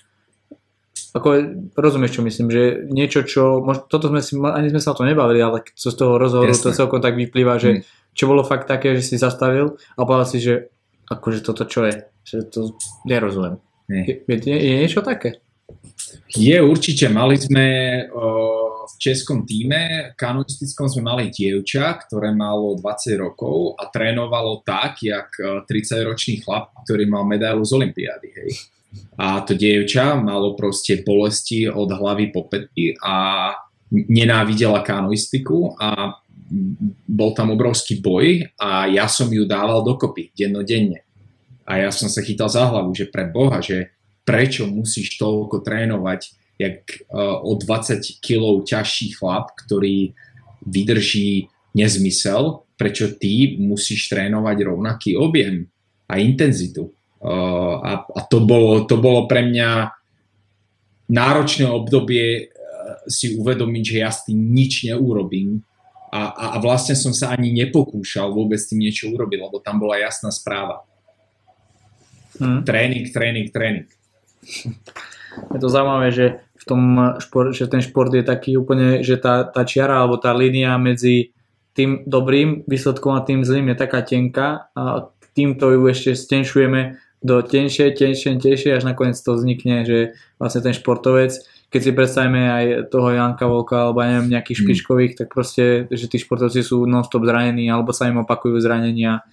ako, rozumieš, čo myslím, že niečo, čo, možno, toto sme si, ani sme sa o to nebavili, ale co z toho rozhovoru Jasne. to celkom tak vyplýva, že mm. čo bolo fakt také, že si zastavil a povedal si, že akože toto čo je, že to nerozumiem. Je, je, je niečo také? Je určite, mali sme o, českom týme kanoistickom sme mali dievča, ktoré malo 20 rokov a trénovalo tak, jak 30-ročný e, chlap, ktorý mal medailu z Olympiády. Hej. A to dievča malo proste bolesti od hlavy po pety a nenávidela kanoistiku a bol tam obrovský boj a ja som ju dával dokopy dennodenne. A ja som sa chytal za hlavu, že pre Boha, že prečo musíš toľko trénovať jak uh, o 20 kg ťažší chlap, ktorý vydrží nezmysel, prečo ty musíš trénovať rovnaký objem a intenzitu. Uh, a, a to, bolo, to bolo pre mňa náročné obdobie uh, si uvedomiť, že ja s tým nič neurobím a, a, a vlastne som sa ani nepokúšal vôbec s tým niečo urobiť, lebo tam bola jasná správa. Hmm. Tréning, tréning, tréning. Je to zaujímavé, že tom šport, že ten šport je taký úplne, že tá, tá čiara alebo tá línia medzi tým dobrým výsledkom a tým zlým je taká tenká a týmto ju ešte stenšujeme do tenšie, tenšie, tenšie, až nakoniec to vznikne, že vlastne ten športovec, keď si predstavíme aj toho Janka Volka alebo aj neviem, nejakých hmm. špičkových, tak proste, že tí športovci sú non-stop zranení alebo sa im opakujú zranenia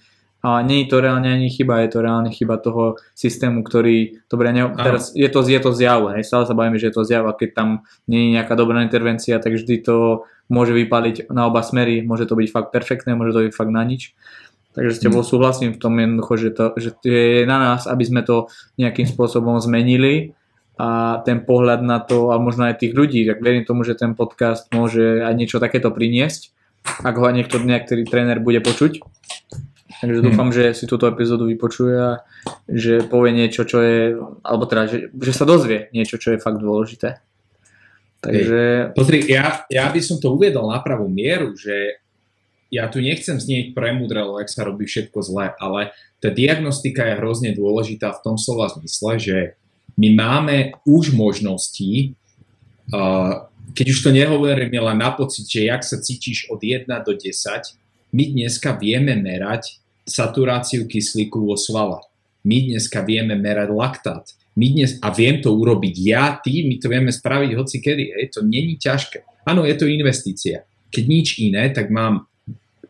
a nie je to reálne ani chyba, je to reálne chyba toho systému, ktorý, dobre, ne, teraz je to, je to zjav, hej, stále sa bavíme, že je to zjav a keď tam nie je nejaká dobrá intervencia, tak vždy to môže vypaliť na oba smery, môže to byť fakt perfektné, môže to byť fakt na nič. Takže s tebou mm. súhlasím v tom jednoducho, že, to, že je na nás, aby sme to nejakým spôsobom zmenili a ten pohľad na to, a možno aj tých ľudí, tak verím tomu, že ten podcast môže aj niečo takéto priniesť, ak ho niekto, niektorý tréner bude počuť. Takže hmm. dúfam, že si túto epizódu vypočuje a že povie niečo, čo je, alebo teda, že, že sa dozvie niečo, čo je fakt dôležité. Takže... Pozri, ja, ja by som to uviedol na pravú mieru, že ja tu nechcem znieť premudrelo, ak sa robí všetko zle, ale tá diagnostika je hrozne dôležitá v tom slova zmysle, že my máme už možnosti, uh, keď už to nehovoríme len na pocit, že jak sa cítiš od 1 do 10, my dneska vieme merať saturáciu kyslíku vo svalách. My dneska vieme merať laktát. My dnes, a viem to urobiť ja, ty, my to vieme spraviť hoci kedy. Hej, to není ťažké. Áno, je to investícia. Keď nič iné, tak mám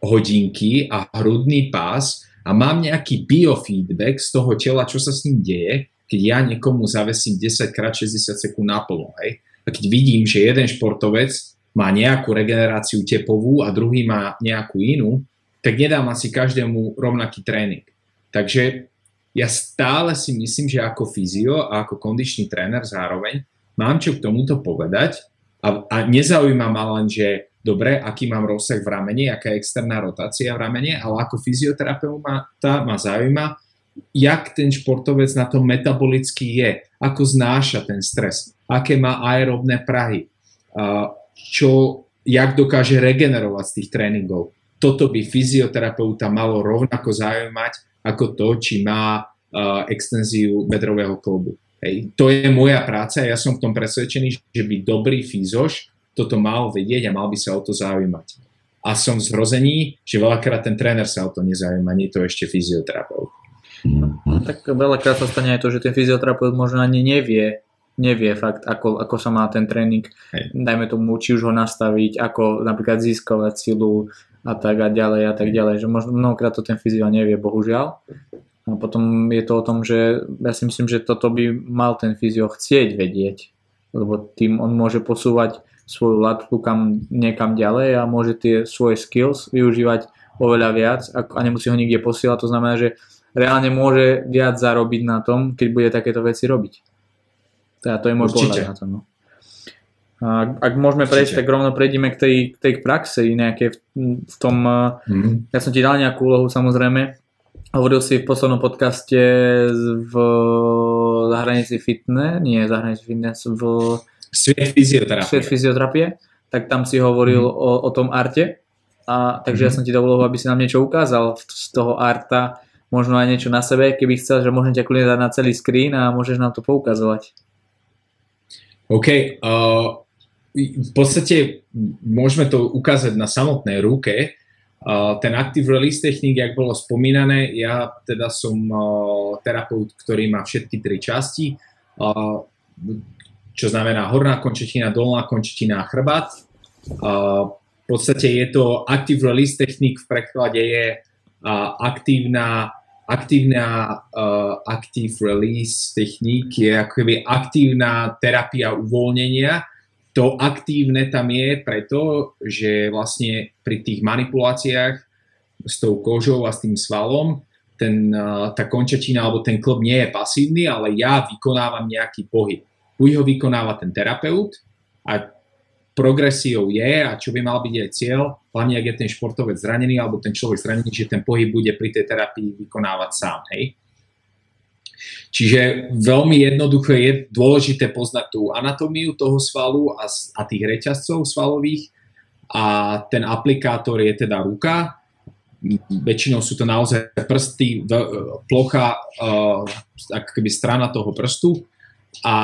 hodinky a hrudný pás a mám nejaký biofeedback z toho tela, čo sa s ním deje, keď ja niekomu zavesím 10 krát 60 sekúnd naplno. Hej? A keď vidím, že jeden športovec má nejakú regeneráciu tepovú a druhý má nejakú inú, tak nedám asi každému rovnaký tréning. Takže ja stále si myslím, že ako fyzio a ako kondičný tréner zároveň mám čo k tomuto povedať a, a nezaujíma ma len, že dobre, aký mám rozsah v ramene, aká je externá rotácia v ramene, ale ako fyzioterapeut ma, zaujíma, jak ten športovec na tom metabolicky je, ako znáša ten stres, aké má aerobné prahy, čo, jak dokáže regenerovať z tých tréningov. Toto by fyzioterapeuta malo rovnako zaujímať ako to, či má extenziu bedrového klobu. Hej. To je moja práca a ja som v tom presvedčený, že by dobrý fyzoš toto mal vedieť a mal by sa o to zaujímať. A som v zrození, že veľakrát ten tréner sa o to nezaujíma, nie to ešte fyzioterapeut. No, tak veľakrát sa stane aj to, že ten fyzioterapeut možno ani nevie, nevie fakt, ako, ako sa má ten tréning, Hej. dajme tomu, či už ho nastaviť, ako napríklad získovať silu a tak a ďalej a tak ďalej, že možno mnohokrát to ten fyzio nevie, bohužiaľ. A potom je to o tom, že ja si myslím, že toto by mal ten fyzio chcieť vedieť, lebo tým on môže posúvať svoju latku kam, niekam ďalej a môže tie svoje skills využívať oveľa viac a nemusí ho nikde posielať. To znamená, že reálne môže viac zarobiť na tom, keď bude takéto veci robiť. Teda to je môj Určite. pohľad na to. No. A ak môžeme prejsť, tak rovno prejdeme k tej, tej praxe nejaké v, v tom, mm-hmm. ja som ti dal nejakú úlohu samozrejme, hovoril si v poslednom podcaste v zahranici fitness, nie zahranici fitness, v Svet fyzioterapie. Svet fyzioterapie, tak tam si hovoril mm. o, o tom arte. A, takže mm. ja mhm. som ti dal úlohu, aby si nám niečo ukázal z toho arta, možno aj niečo na sebe, keby chcel, že môžem ťa kľudne dať na celý screen a môžeš nám to poukazovať. OK, uh, v podstate môžeme to ukázať na samotnej ruke. Ten Active Release technik, jak bolo spomínané, ja teda som terapeut, ktorý má všetky tri časti. Čo znamená horná končetina, dolná končetina a chrbát. V podstate je to active release technik, v preklade je aktívna, aktívna uh, active release technik, je akoby aktívna terapia uvoľnenia. To aktívne tam je preto, že vlastne pri tých manipuláciách s tou kožou a s tým svalom ten, uh, tá končetina alebo ten klb nie je pasívny, ale ja vykonávam nejaký pohyb buď ho vykonáva ten terapeut a progresiou je a čo by mal byť aj cieľ, hlavne ak je ten športovec zranený alebo ten človek zranený, že ten pohyb bude pri tej terapii vykonávať sám. Hej? Čiže veľmi jednoduché je dôležité poznať tú anatómiu toho svalu a, a tých reťazcov svalových. A ten aplikátor je teda ruka. Väčšinou sú to naozaj prsty, plocha, uh, keby strana toho prstu. A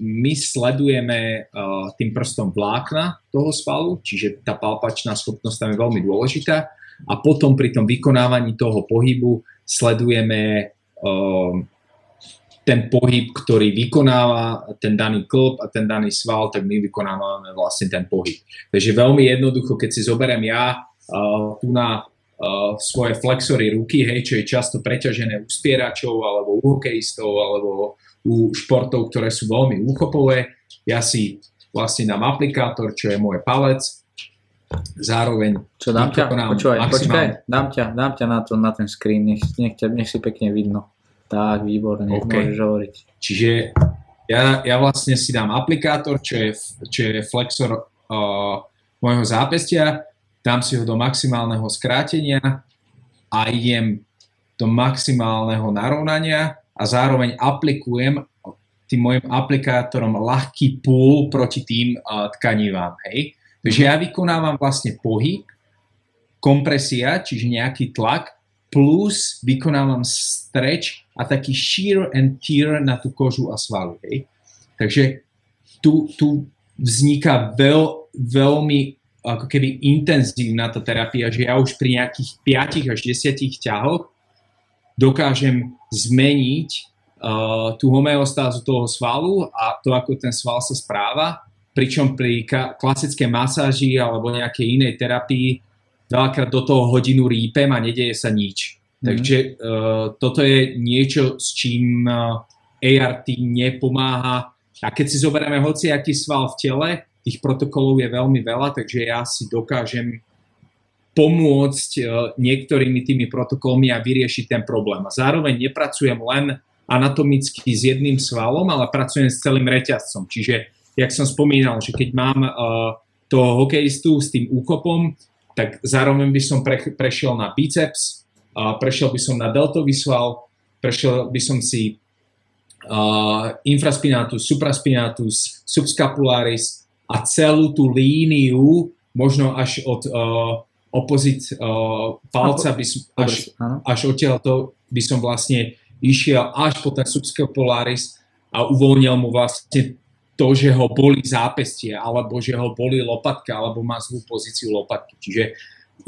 my sledujeme uh, tým prstom vlákna toho svalu, čiže tá palpačná schopnosť tam je veľmi dôležitá. A potom pri tom vykonávaní toho pohybu sledujeme ten pohyb, ktorý vykonáva ten daný klb a ten daný sval, tak my vykonávame vlastne ten pohyb. Takže veľmi jednoducho, keď si zoberiem ja uh, tu na uh, svoje flexory ruky, hej, čo je často preťažené u spieračov alebo u hokejistov alebo u športov, ktoré sú veľmi úchopové. Ja si vlastne dám aplikátor, čo je môj palec zároveň Čo, dám ťa? Počúvaj, počkaj, dám ťa, dám ťa na, to, na ten screen, nech, nech, ťa, nech si pekne vidno. Tak, výborne, OK. môžeš hovoriť. Čiže ja, ja vlastne si dám aplikátor, čo je, čo je flexor uh, môjho zápestia, dám si ho do maximálneho skrátenia a idem do maximálneho narovnania a zároveň aplikujem tým môjim aplikátorom ľahký pull proti tým uh, tkanivám. Hej? Takže ja vykonávam vlastne pohyb, kompresia, čiže nejaký tlak, plus vykonávam stretch a taký shear and tear na tú kožu a svaly. Hej? Takže tu, tu vzniká veľ, veľmi ako keby intenzívna tá terapia, že ja už pri nejakých 5 až 10 ťahoch dokážem zmeniť uh, tú homeostázu toho svalu a to, ako ten sval sa správa, pričom pri klasickej masáži alebo nejakej inej terapii veľakrát do toho hodinu rýpem a nedeje sa nič. Mhm. Takže uh, toto je niečo, s čím uh, ART nepomáha. A keď si zoberieme hociaký sval v tele, tých protokolov je veľmi veľa, takže ja si dokážem pomôcť uh, niektorými tými protokolmi a vyriešiť ten problém. A zároveň nepracujem len anatomicky s jedným svalom, ale pracujem s celým reťazcom. Čiže, jak som spomínal, že keď mám uh, toho hokejistu s tým úkopom, tak zároveň by som pre, prešiel na biceps, uh, prešiel by som na deltový sval, prešiel by som si uh, infraspinatus, supraspinatus, subscapularis a celú tú líniu, možno až od uh, opozit uh, palca, by som, až, až odtiaľto by som vlastne išiel až po ten subscapularis a uvoľnil mu vlastne to, že ho boli zápestie, alebo že ho boli lopatka, alebo má zlú pozíciu lopatky. Čiže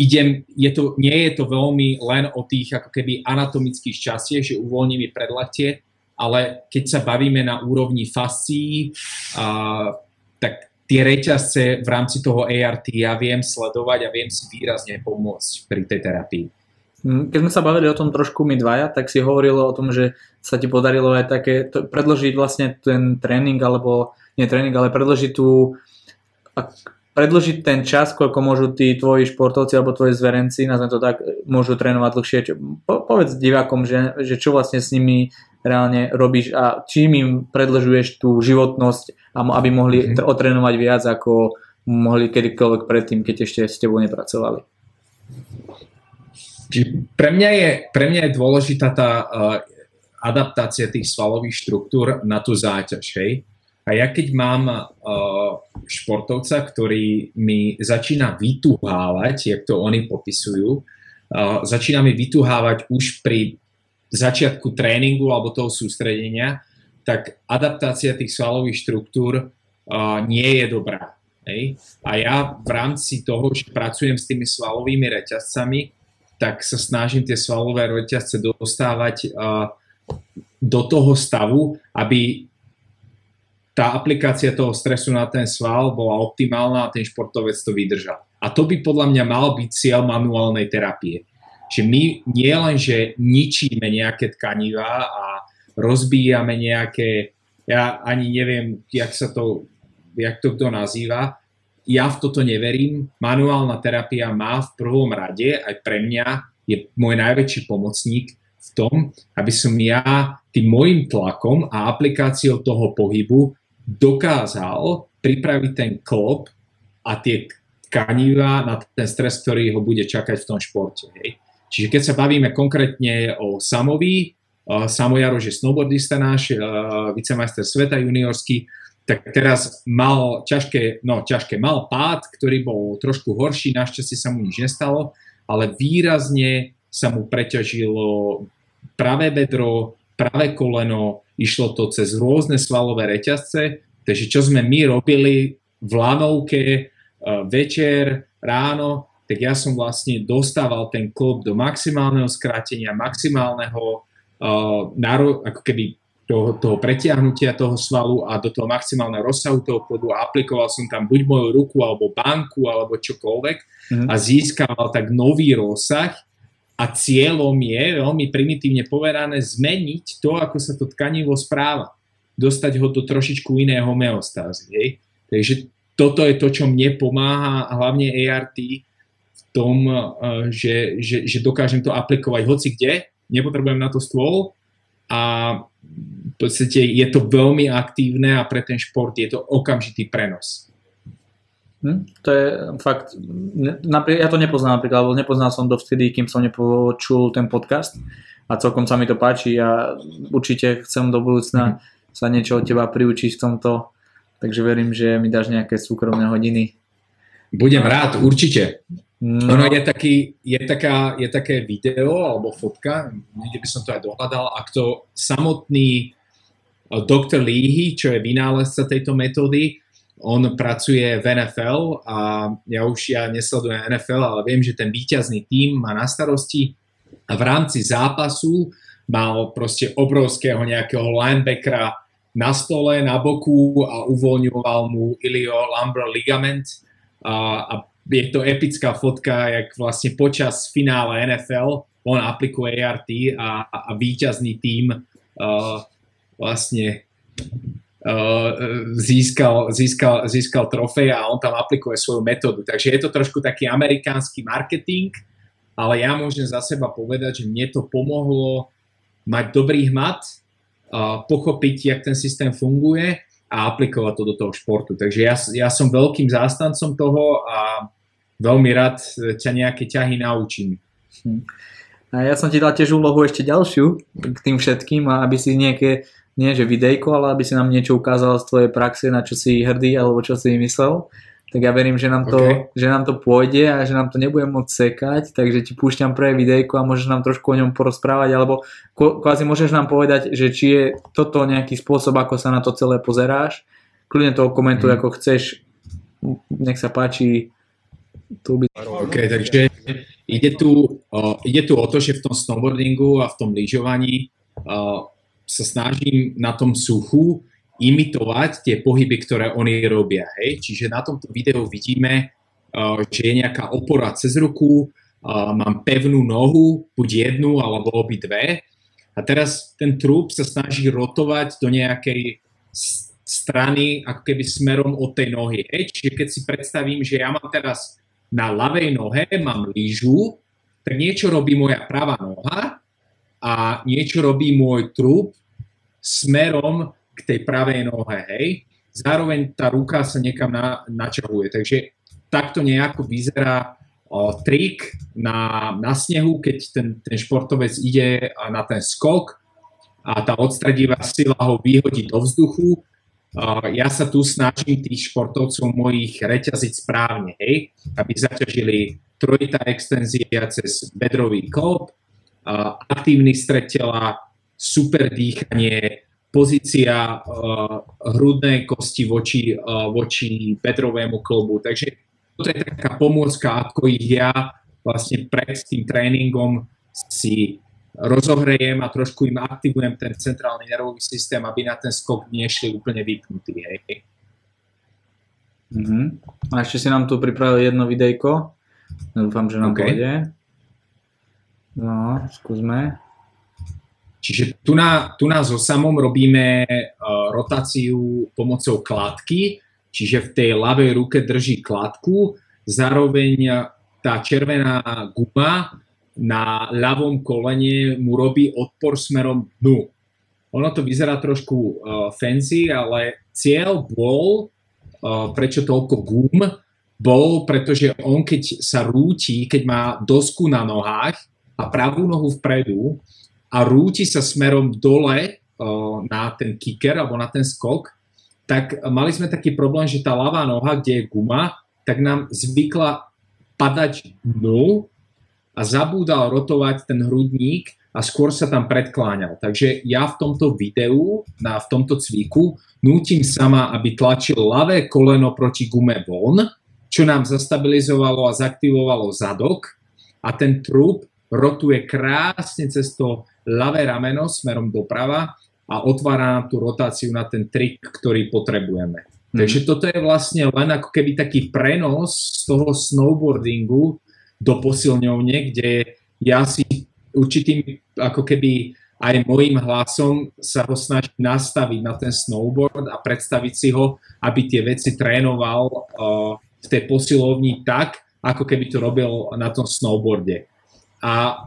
idem, je to, nie je to veľmi len o tých ako keby anatomických častiach, že uvoľní mi predlatie, ale keď sa bavíme na úrovni fascií, a, tak tie reťazce v rámci toho ART ja viem sledovať a viem si výrazne pomôcť pri tej terapii. Mm, Keď sme sa bavili o tom trošku my dvaja, tak si hovorilo o tom, že sa ti podarilo aj také, to, predložiť vlastne ten tréning, alebo nie tréning, ale predložiť tú, predložiť ten čas, koľko môžu tí tvoji športovci alebo tvoji zverenci, nazvem to tak, môžu trénovať dlhšie. Po, povedz divákom, že, že čo vlastne s nimi reálne robíš a čím im predlžuješ tú životnosť, aby mohli Mhm. mm-hmm. otrénovať viac, ako mohli kedykoľvek predtým, keď ešte s tebou nepracovali. Čiže pre mňa je, pre mňa je dôležitá tá uh, adaptácia tých svalových štruktúr na tú záťaž. Hej? A ja keď mám uh, športovca, ktorý mi začína vytuhávať, jak to oni popisujú, uh, začína mi vytuhávať už pri začiatku tréningu alebo toho sústredenia, tak adaptácia tých svalových štruktúr uh, nie je dobrá. Hej? A ja v rámci toho, že pracujem s tými svalovými reťazcami, tak sa snažím tie svalové reťazce dostávať do toho stavu, aby tá aplikácia toho stresu na ten sval bola optimálna a ten športovec to vydržal. A to by podľa mňa mal byť cieľ manuálnej terapie. Že my nie len, že ničíme nejaké tkanivá a rozbíjame nejaké, ja ani neviem, jak sa to, jak to kto nazýva, ja v toto neverím. Manuálna terapia má v prvom rade, aj pre mňa, je môj najväčší pomocník v tom, aby som ja tým môjim tlakom a aplikáciou toho pohybu dokázal pripraviť ten klop a tie tkanivá na ten stres, ktorý ho bude čakať v tom športe. Hej. Čiže keď sa bavíme konkrétne o Samovi, uh, Samo Jaroš je snowboardista náš, uh, vicemajster sveta juniorský, tak teraz mal ťažké, no ťažké, mal pád, ktorý bol trošku horší, našťastie sa mu nič nestalo, ale výrazne sa mu preťažilo pravé bedro, pravé koleno, išlo to cez rôzne svalové reťazce, takže čo sme my robili v lanovke, uh, večer, ráno, tak ja som vlastne dostával ten klop do maximálneho skrátenia, maximálneho uh, naro- ako keby toho, toho pretiahnutia toho svalu a do toho maximálneho rozsahu toho klobu a aplikoval som tam buď moju ruku alebo banku alebo čokoľvek Mhm. a získaval tak nový rozsah a cieľom je, veľmi primitívne povedané, zmeniť to, ako sa to tkanivo správa. Dostať ho do trošičku iného homeostázy. Hej? Takže toto je to, čo mne pomáha, hlavne ART, v tom, že, že, že dokážem to aplikovať hoci kde, nepotrebujem na to stôl a v podstate je to veľmi aktívne a pre ten šport je to okamžitý prenos. Hm, to je fakt, ja to nepoznám napríklad, lebo nepoznal som dovtedy, kým som nepočul ten podcast a celkom sa mi to páči a určite chcem do budúcna hm. sa niečo od teba priučiť v tomto, takže verím, že mi dáš nejaké súkromné hodiny. Budem rád, určite. No. Ono je, taký, je, taká, je také video alebo fotka, niekde by som to aj dohľadal, ak to samotný doktor Líhy, čo je vynálezca tejto metódy, on pracuje v NFL a ja už ja nesledujem NFL, ale viem, že ten výťazný tím má na starosti a v rámci zápasu mal proste obrovského nejakého linebackera na stole, na boku a uvoľňoval mu ilio lumbar ligament. A, a je to epická fotka, jak vlastne počas finále NFL on aplikuje ART a, a víťazný tým uh, vlastne uh, získal, získal, získal trofej a on tam aplikuje svoju metódu. Takže je to trošku taký amerikánsky marketing, ale ja môžem za seba povedať, že mne to pomohlo mať dobrý hmat, uh, pochopiť, jak ten systém funguje a aplikovať to do toho športu. Takže ja, ja som veľkým zástancom toho a veľmi rád ťa nejaké ťahy naučím. Hm. A ja som ti dal tiež úlohu ešte ďalšiu k tým všetkým, aby si nejaké, nie že videjko, ale aby si nám niečo ukázal z tvojej praxe, na čo si hrdý alebo čo si vymyslel. Tak ja verím, že nám, to, okay. že nám to pôjde a že nám to nebudem môcť sekať, takže ti púšťam prvé videjko a môžeš nám trošku o ňom porozprávať, alebo kvázi môžeš nám povedať, že či je toto nejaký spôsob, ako sa na to celé pozeráš. Kľudne to komentuj, mm. ako chceš. Nech sa páči, tu by... OK, takže ide tu, uh, ide tu o to, že v tom snowboardingu a v tom lyžovaní uh, sa snažím na tom suchu imitovať tie pohyby, ktoré oni robia. Hej? Čiže na tomto videu vidíme, uh, že je nejaká opora cez ruku, uh, mám pevnú nohu, buď jednu alebo obi dve. A teraz ten trup sa snaží rotovať do nejakej strany, ako keby smerom od tej nohy. Hej? Čiže keď si predstavím, že ja mám teraz na ľavej nohe mám lyžu, tak niečo robí moja pravá noha a niečo robí môj trup smerom k tej pravej nohe, hej. Zároveň tá ruka sa niekam na, načahuje. Takže takto nejako vyzerá o, trik na, na snehu, keď ten, ten športovec ide na ten skok a tá odstredivá sila ho vyhodí do vzduchu ja sa tu snažím tých športovcov mojich reťaziť správne, hej, aby zaťažili trojitá extenzia cez bedrový klop, aktívny stred tela, super dýchanie, pozícia uh, hrudnej kosti voči, uh, voči bedrovému klobu. Takže toto je taká pomôcka, ako ich ja vlastne pred tým tréningom si rozohrejem a trošku im aktivujem ten centrálny nervový systém, aby na ten skok nešli úplne vypnutí. Hej. Mm-hmm. A ešte si nám tu pripravil jedno videjko. Dúfam, že nám okay. pôjde. No, skúsme. Čiže tu, na, tu nás so samom robíme uh, rotáciu pomocou kladky, čiže v tej ľavej ruke drží kladku, zároveň tá červená guma na ľavom kolene mu robí odpor smerom dnu. Ono to vyzerá trošku uh, fancy, ale cieľ bol, uh, prečo toľko gum, bol, pretože on keď sa rúti, keď má dosku na nohách a pravú nohu vpredu a rúti sa smerom dole na ten kicker alebo na ten skok, tak mali sme taký problém, že tá ľavá noha, kde je guma, tak nám zvykla padať dnu a zabúdal rotovať ten hrudník a skôr sa tam predkláňal. Takže ja v tomto videu, na, v tomto cviku, nútim sama, aby tlačil ľavé koleno proti gume von, čo nám zastabilizovalo a zaktivovalo zadok a ten trup rotuje krásne cez to ľavé rameno smerom doprava a otvára nám tú rotáciu na ten trik, ktorý potrebujeme. Mm. Takže toto je vlastne len ako keby taký prenos z toho snowboardingu do posilňovne, kde ja si určitými ako keby aj môjim hlasom sa ho snažím nastaviť na ten snowboard a predstaviť si ho, aby tie veci trénoval uh, v tej posilovni tak, ako keby to robil na tom snowboarde. A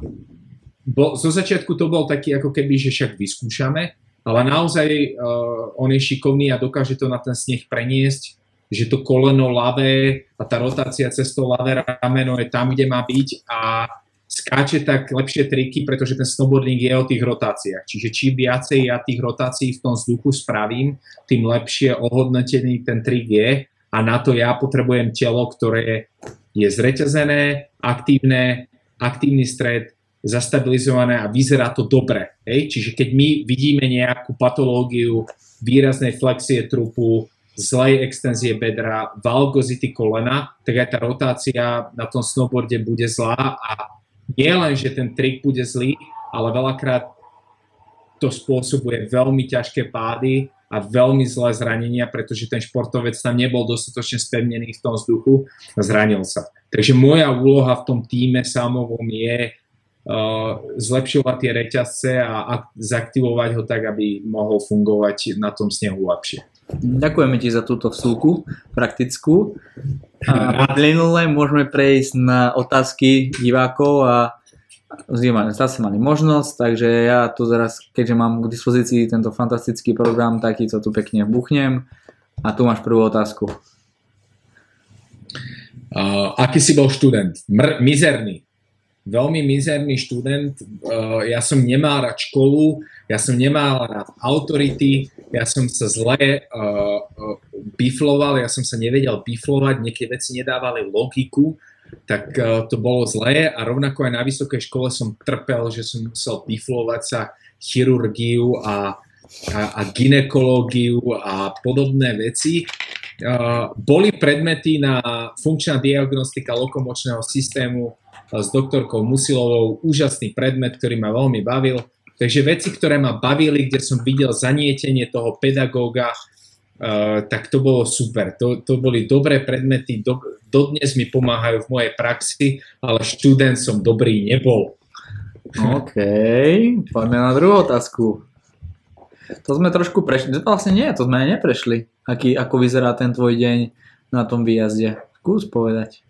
bo, zo začiatku to bol taký ako keby, že však vyskúšame, ale naozaj uh, on je šikovný a dokáže to na ten sneh preniesť, že to koleno ľavé a tá rotácia cez to ľavé rameno je tam, kde má byť a skáče tak lepšie triky, pretože ten snowboarding je o tých rotáciách. Čiže čím viacej ja tých rotácií v tom vzduchu spravím, tým lepšie ohodnotený ten trik je a na to ja potrebujem telo, ktoré je zreťazené, aktívne, aktívny stred, zastabilizované a vyzerá to dobre. Hej? Čiže keď my vidíme nejakú patológiu výraznej flexie trupu, zlej extenzie bedra, valgozity kolena, tak aj tá rotácia na tom snowboarde bude zlá a nie len, že ten trik bude zlý, ale veľakrát to spôsobuje veľmi ťažké pády a veľmi zlé zranenia, pretože ten športovec tam nebol dostatočne spevnený v tom vzduchu a zranil sa. Takže moja úloha v tom týme samovom je uh, zlepšovať tie reťazce a, zaktivovať ho tak, aby mohol fungovať na tom snehu lepšie. Ďakujeme ti za túto vsúku praktickú. A plynule môžeme prejsť na otázky divákov a zase mali možnosť, takže ja tu zaraz, keďže mám k dispozícii tento fantastický program, tak to tu pekne buchnem. A tu máš prvú otázku. Uh, aký si bol študent? Mr- mizerný veľmi mizerný študent. Eh, ja som nemal rád školu, ja som nemal rád autority, ja som sa zle uh, bifloval, ja som sa nevedel biflovať, niekedy veci nedávali logiku, tak uh, to bolo zlé a rovnako aj na vysokej škole som trpel, že som musel biflovať sa chirurgiu a, a, a ginekológiu a podobné veci. Uh, boli predmety na funkčná diagnostika lokomočného systému, s doktorkou Musilovou, úžasný predmet, ktorý ma veľmi bavil. Takže veci, ktoré ma bavili, kde som videl zanietenie toho pedagóga, uh, tak to bolo super. To, to boli dobré predmety, do, dodnes mi pomáhajú v mojej praxi, ale študent som dobrý nebol. OK, poďme na druhú otázku. To sme trošku prešli, to vlastne nie, to sme neprešli. Aký, ako vyzerá ten tvoj deň na tom výjazde? Skús povedať.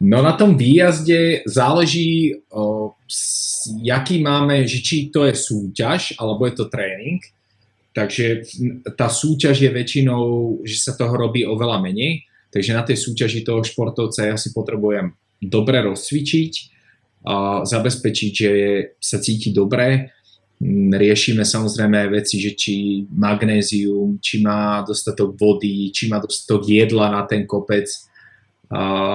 No na tom výjazde záleží, o, s, jaký máme, že či to je súťaž, alebo je to tréning. Takže tá súťaž je väčšinou, že sa toho robí oveľa menej. Takže na tej súťaži toho športovca ja si potrebujem dobre rozcvičiť, a zabezpečiť, že sa cíti dobre. Riešime samozrejme aj veci, že či magnézium, či má dostatok vody, či má dostatok jedla na ten kopec. A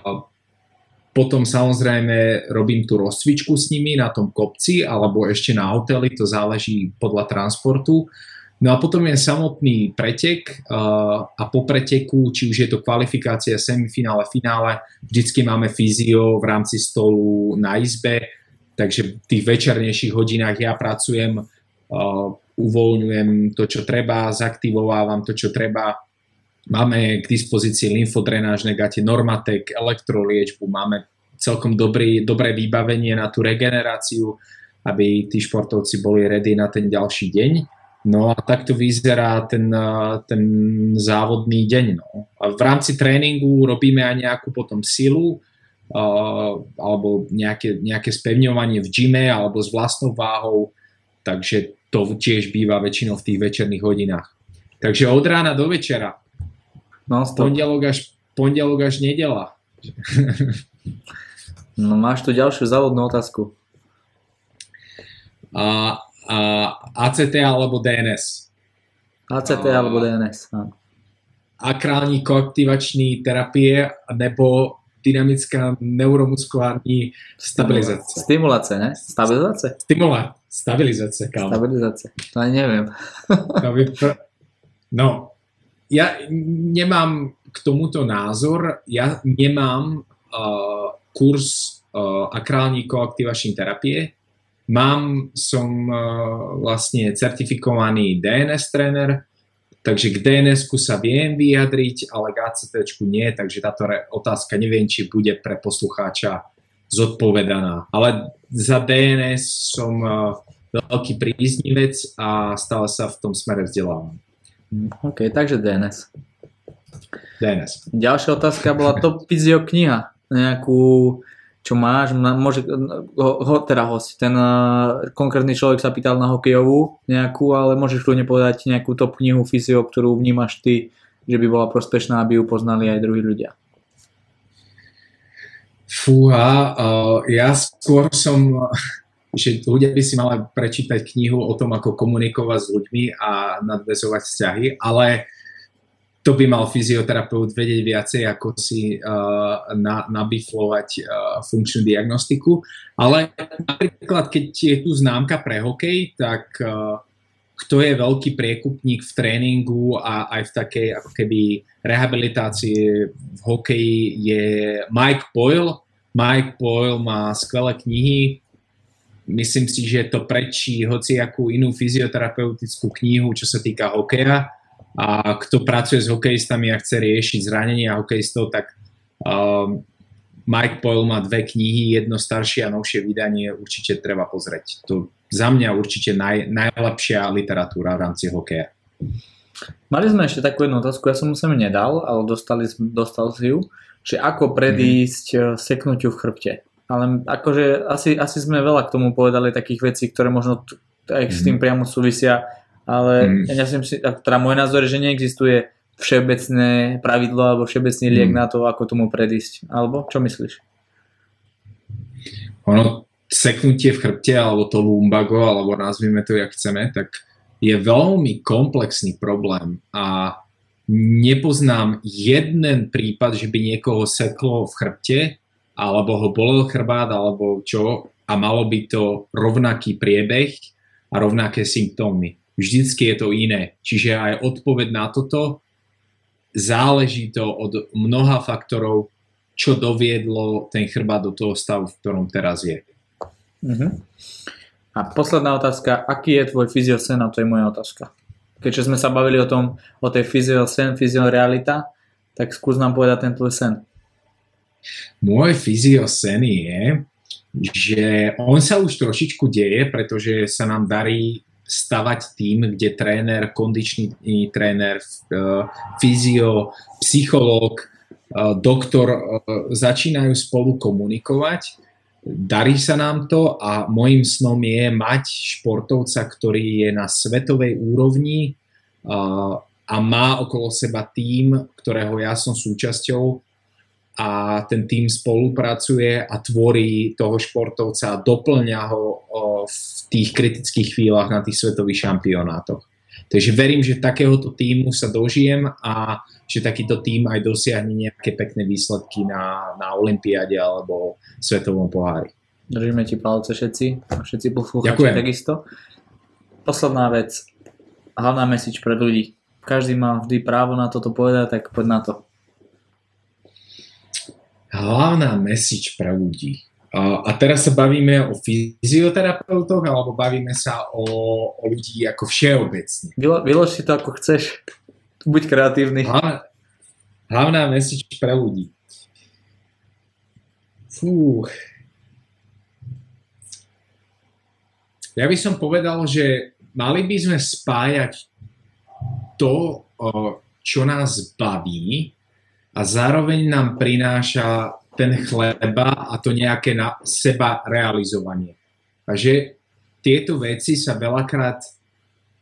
potom samozrejme robím tú rozcvičku s nimi na tom kopci alebo ešte na hoteli, to záleží podľa transportu. No a potom je samotný pretek a po preteku, či už je to kvalifikácia, semifinále, finále, vždycky máme fyzio v rámci stolu na izbe, takže v tých večernejších hodinách ja pracujem, uvoľňujem to, čo treba, zaktivovávam to, čo treba, Máme k dispozícii lymfodrenážne gate, Normatek, elektroliečbu, máme celkom dobrý, dobré vybavenie na tú regeneráciu, aby tí športovci boli ready na ten ďalší deň. No a takto vyzerá ten, ten závodný deň. No. A v rámci tréningu robíme aj nejakú potom silu, uh, alebo nejaké, nejaké spevňovanie v gyme alebo s vlastnou váhou, takže to tiež býva väčšinou v tých večerných hodinách. Takže od rána do večera No, pondelok až, pondelok až nedela. no máš tu ďalšiu závodnú otázku. A, a ACT alebo DNS? ACT a, alebo DNS, áno. Akrální koaktivační terapie nebo dynamická neuromuskulární stabilizace. Stimulácia, ne? Stabilizace? Stimula, stabilizace, kámo. Stabilizace, to ani neviem. no, ja nemám k tomuto názor, ja nemám uh, kurz uh, akrální koaktivační terapie, mám, som uh, vlastne certifikovaný DNS tréner, takže k dns sa viem vyjadriť, ale k ACT nie, takže táto otázka neviem, či bude pre poslucháča zodpovedaná. Ale za DNS som uh, veľký príznivec a stále sa v tom smere vzdelávam. OK, takže DNS. DNS. Ďalšia otázka bola top fyzio kniha. Nejakú, čo máš, môže, ho, ho, teda host, ten uh, konkrétny človek sa pýtal na hokejovú nejakú, ale môžeš ľudne povedať nejakú top knihu fyzio, ktorú vnímaš ty, že by bola prospešná, aby ju poznali aj druhí ľudia. Fúha, uh, ja skôr som že ľudia by si mali prečítať knihu o tom, ako komunikovať s ľuďmi a nadvezovať vzťahy, ale to by mal fyzioterapeut vedieť viacej, ako si uh, na, nabiflovať uh, funkčnú diagnostiku. Ale napríklad, keď je tu známka pre hokej, tak uh, kto je veľký priekupník v tréningu a aj v takej ako keby rehabilitácii v hokeji je Mike Boyle. Mike Boyle má skvelé knihy, Myslím si, že to prečí hociakú inú fyzioterapeutickú knihu, čo sa týka hokeja. A kto pracuje s hokejistami a chce riešiť zranenia hokejistov, tak um, Mike Boyle má dve knihy, jedno staršie a novšie vydanie, určite treba pozrieť. To za mňa určite naj, najlepšia literatúra v rámci hokeja. Mali sme ešte takú jednu otázku, ja som mu sem nedal, ale dostali, dostal si ju, že ako predísť mm-hmm. seknutiu v chrbte ale akože asi, asi sme veľa k tomu povedali takých vecí, ktoré možno aj s tým mhm. priamo súvisia, ale mm. ja si myslím, teda môj názor je, že neexistuje všeobecné pravidlo alebo všeobecný liek mm. na to, ako tomu predísť. Alebo čo myslíš? Ono, seknutie v chrbte alebo to lumbago, alebo nazvime to, jak chceme, tak je veľmi komplexný problém a nepoznám jeden prípad, že by niekoho seklo v chrbte alebo ho bolel chrbát, alebo čo a malo by to rovnaký priebeh a rovnaké symptómy. Vždycky je to iné. Čiže aj odpoveď na toto záleží to od mnoha faktorov, čo doviedlo ten chrbát do toho stavu, v ktorom teraz je. Uh-huh. A posledná otázka, aký je tvoj fyziosen? A to je moja otázka. Keďže sme sa bavili o tom, o tej fyziosen, fyziorealita, tak skús nám povedať ten tvoj sen. Môj fyziosén je, že on sa už trošičku deje, pretože sa nám darí stavať tým, kde tréner, kondičný tréner, fyzio, psychológ, doktor začínajú spolu komunikovať. Darí sa nám to a môjim snom je mať športovca, ktorý je na svetovej úrovni a má okolo seba tým, ktorého ja som súčasťou, a ten tým spolupracuje a tvorí toho športovca a doplňa ho v tých kritických chvíľach na tých svetových šampionátoch. Takže verím, že takéhoto týmu sa dožijem a že takýto tým aj dosiahne nejaké pekné výsledky na, na Olympiáde alebo Svetovom pohári. Držíme ti palce všetci, všetci poslucháči takisto. Posledná vec, hlavná message pre ľudí. Každý má vždy právo na toto povedať, tak poď na to hlavná message pre ľudí. A teraz sa bavíme o fyzioterapeutoch alebo bavíme sa o, o ľudí ako všeobecne? Vylož si to ako chceš. Buď kreatívny. Hlavná, hlavná message pre ľudí. Fú. Ja by som povedal, že mali by sme spájať to, čo nás baví a zároveň nám prináša ten chleba a to nejaké na seba realizovanie. Takže tieto veci sa veľakrát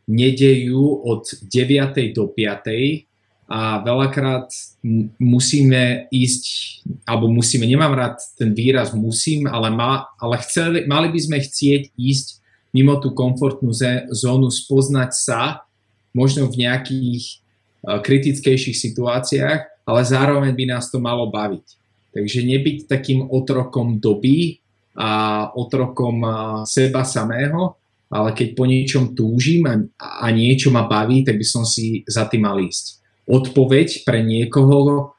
nedejú od 9. do 5. a veľakrát musíme ísť, alebo musíme, nemám rád ten výraz musím, ale, ma, ale chceli, mali by sme chcieť ísť mimo tú komfortnú zónu, spoznať sa, možno v nejakých uh, kritickejších situáciách ale zároveň by nás to malo baviť. Takže nebyť takým otrokom doby a otrokom seba samého, ale keď po niečom túžim a, a niečo ma baví, tak by som si za tým mal ísť. Odpoveď pre niekoho,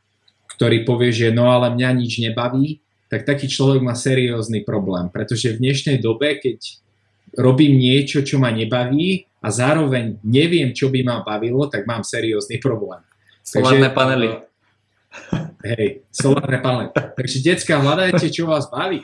ktorý povie, že no ale mňa nič nebaví, tak taký človek má seriózny problém, pretože v dnešnej dobe, keď robím niečo, čo ma nebaví a zároveň neviem, čo by ma bavilo, tak mám seriózny problém. Solárne panely. Hej, solárne panely. Takže detská, hľadajte, čo vás baví.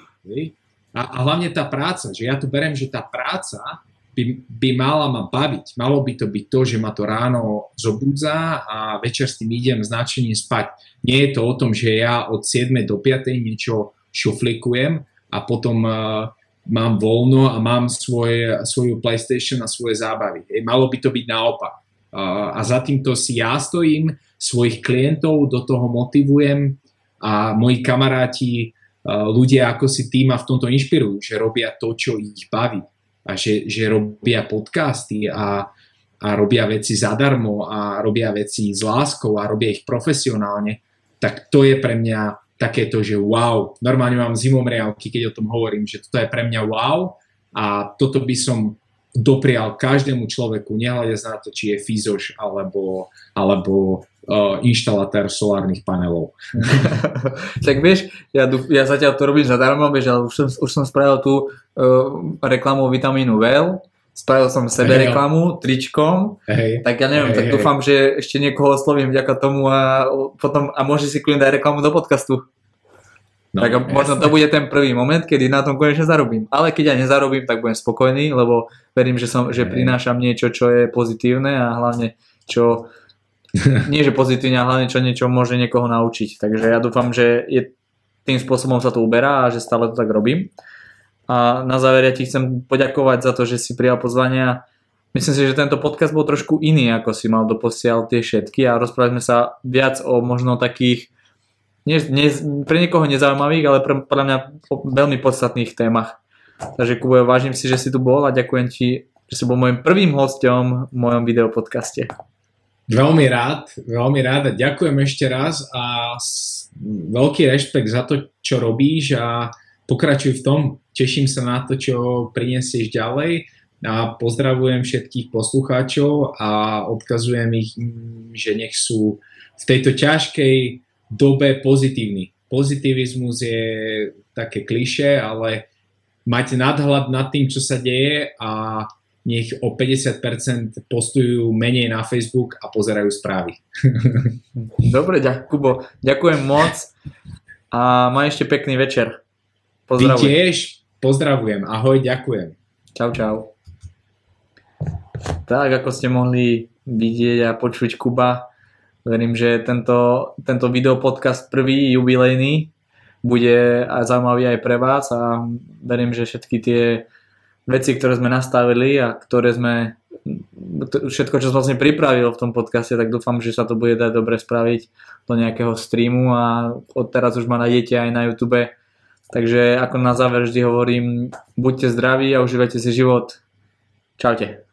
A, a hlavne tá práca, že ja tu berem, že tá práca by, by mala ma baviť. Malo by to byť to, že ma to ráno zobudza a večer s tým idem značením spať. Nie je to o tom, že ja od 7 do 5 niečo šuflikujem a potom uh, mám voľno a mám svoje, svoju PlayStation a svoje zábavy. Hej, malo by to byť naopak. A za týmto si ja stojím, svojich klientov do toho motivujem a moji kamaráti, uh, ľudia ako si tým ma v tomto inšpirujú, že robia to, čo ich baví a že, že robia podcasty a, a robia veci zadarmo a robia veci s láskou a robia ich profesionálne, tak to je pre mňa takéto, že wow, normálne mám zimomriavky, keď o tom hovorím, že toto je pre mňa wow a toto by som doprial každému človeku, nehľadiac na to, či je fyzoš alebo, alebo uh, inštalatér solárnych panelov. tak vieš, ja, ja zatiaľ to robím zadarmo, vieš, ale už som, už som spravil tú uh, reklamu vitamínu VEL, spravil som sebe hey, reklamu tričkom, hey, tak ja neviem, hey, tak hey. dúfam, že ešte niekoho oslovím vďaka tomu a potom a môže si kľudne dať reklamu do podcastu. No, tak jasne. možno to bude ten prvý moment, kedy na tom konečne zarobím. Ale keď ja nezarobím, tak budem spokojný, lebo verím, že, som, že prinášam niečo, čo je pozitívne a hlavne čo nie že pozitívne, ale hlavne čo niečo môže niekoho naučiť. Takže ja dúfam, že je, tým spôsobom sa to uberá a že stále to tak robím. A na záver ja ti chcem poďakovať za to, že si prijal pozvania. Myslím si, že tento podcast bol trošku iný, ako si mal doposiaľ tie všetky a rozprávali sme sa viac o možno takých nie, nie, pre niekoho nezaujímavých, ale pre, podľa mňa veľmi podstatných témach. Takže Kubo, vážim si, že si tu bol a ďakujem ti, že si bol môjim prvým hostom v mojom videopodcaste. Veľmi rád, veľmi rád a ďakujem ešte raz a veľký rešpekt za to, čo robíš a pokračuj v tom. Teším sa na to, čo prinesieš ďalej a pozdravujem všetkých poslucháčov a odkazujem ich, že nech sú v tejto ťažkej dobe pozitívny. Pozitivizmus je také kliše, ale mať nadhľad nad tým, čo sa deje a nech o 50% postujú menej na Facebook a pozerajú správy. Dobre, ďak, Kubo, ďakujem moc a maj ešte pekný večer. Pozdravujem. Ty tiež pozdravujem. Ahoj, ďakujem. Čau, čau. Tak, ako ste mohli vidieť a počuť Kuba, Verím, že tento, tento videopodcast prvý, jubilejný, bude zaujímavý aj pre vás a verím, že všetky tie veci, ktoré sme nastavili a ktoré sme všetko, čo som vlastne pripravil v tom podcaste, tak dúfam, že sa to bude dať dobre spraviť do nejakého streamu a od teraz už ma nájdete aj na YouTube. Takže ako na záver vždy hovorím, buďte zdraví a užívajte si život. Čaute.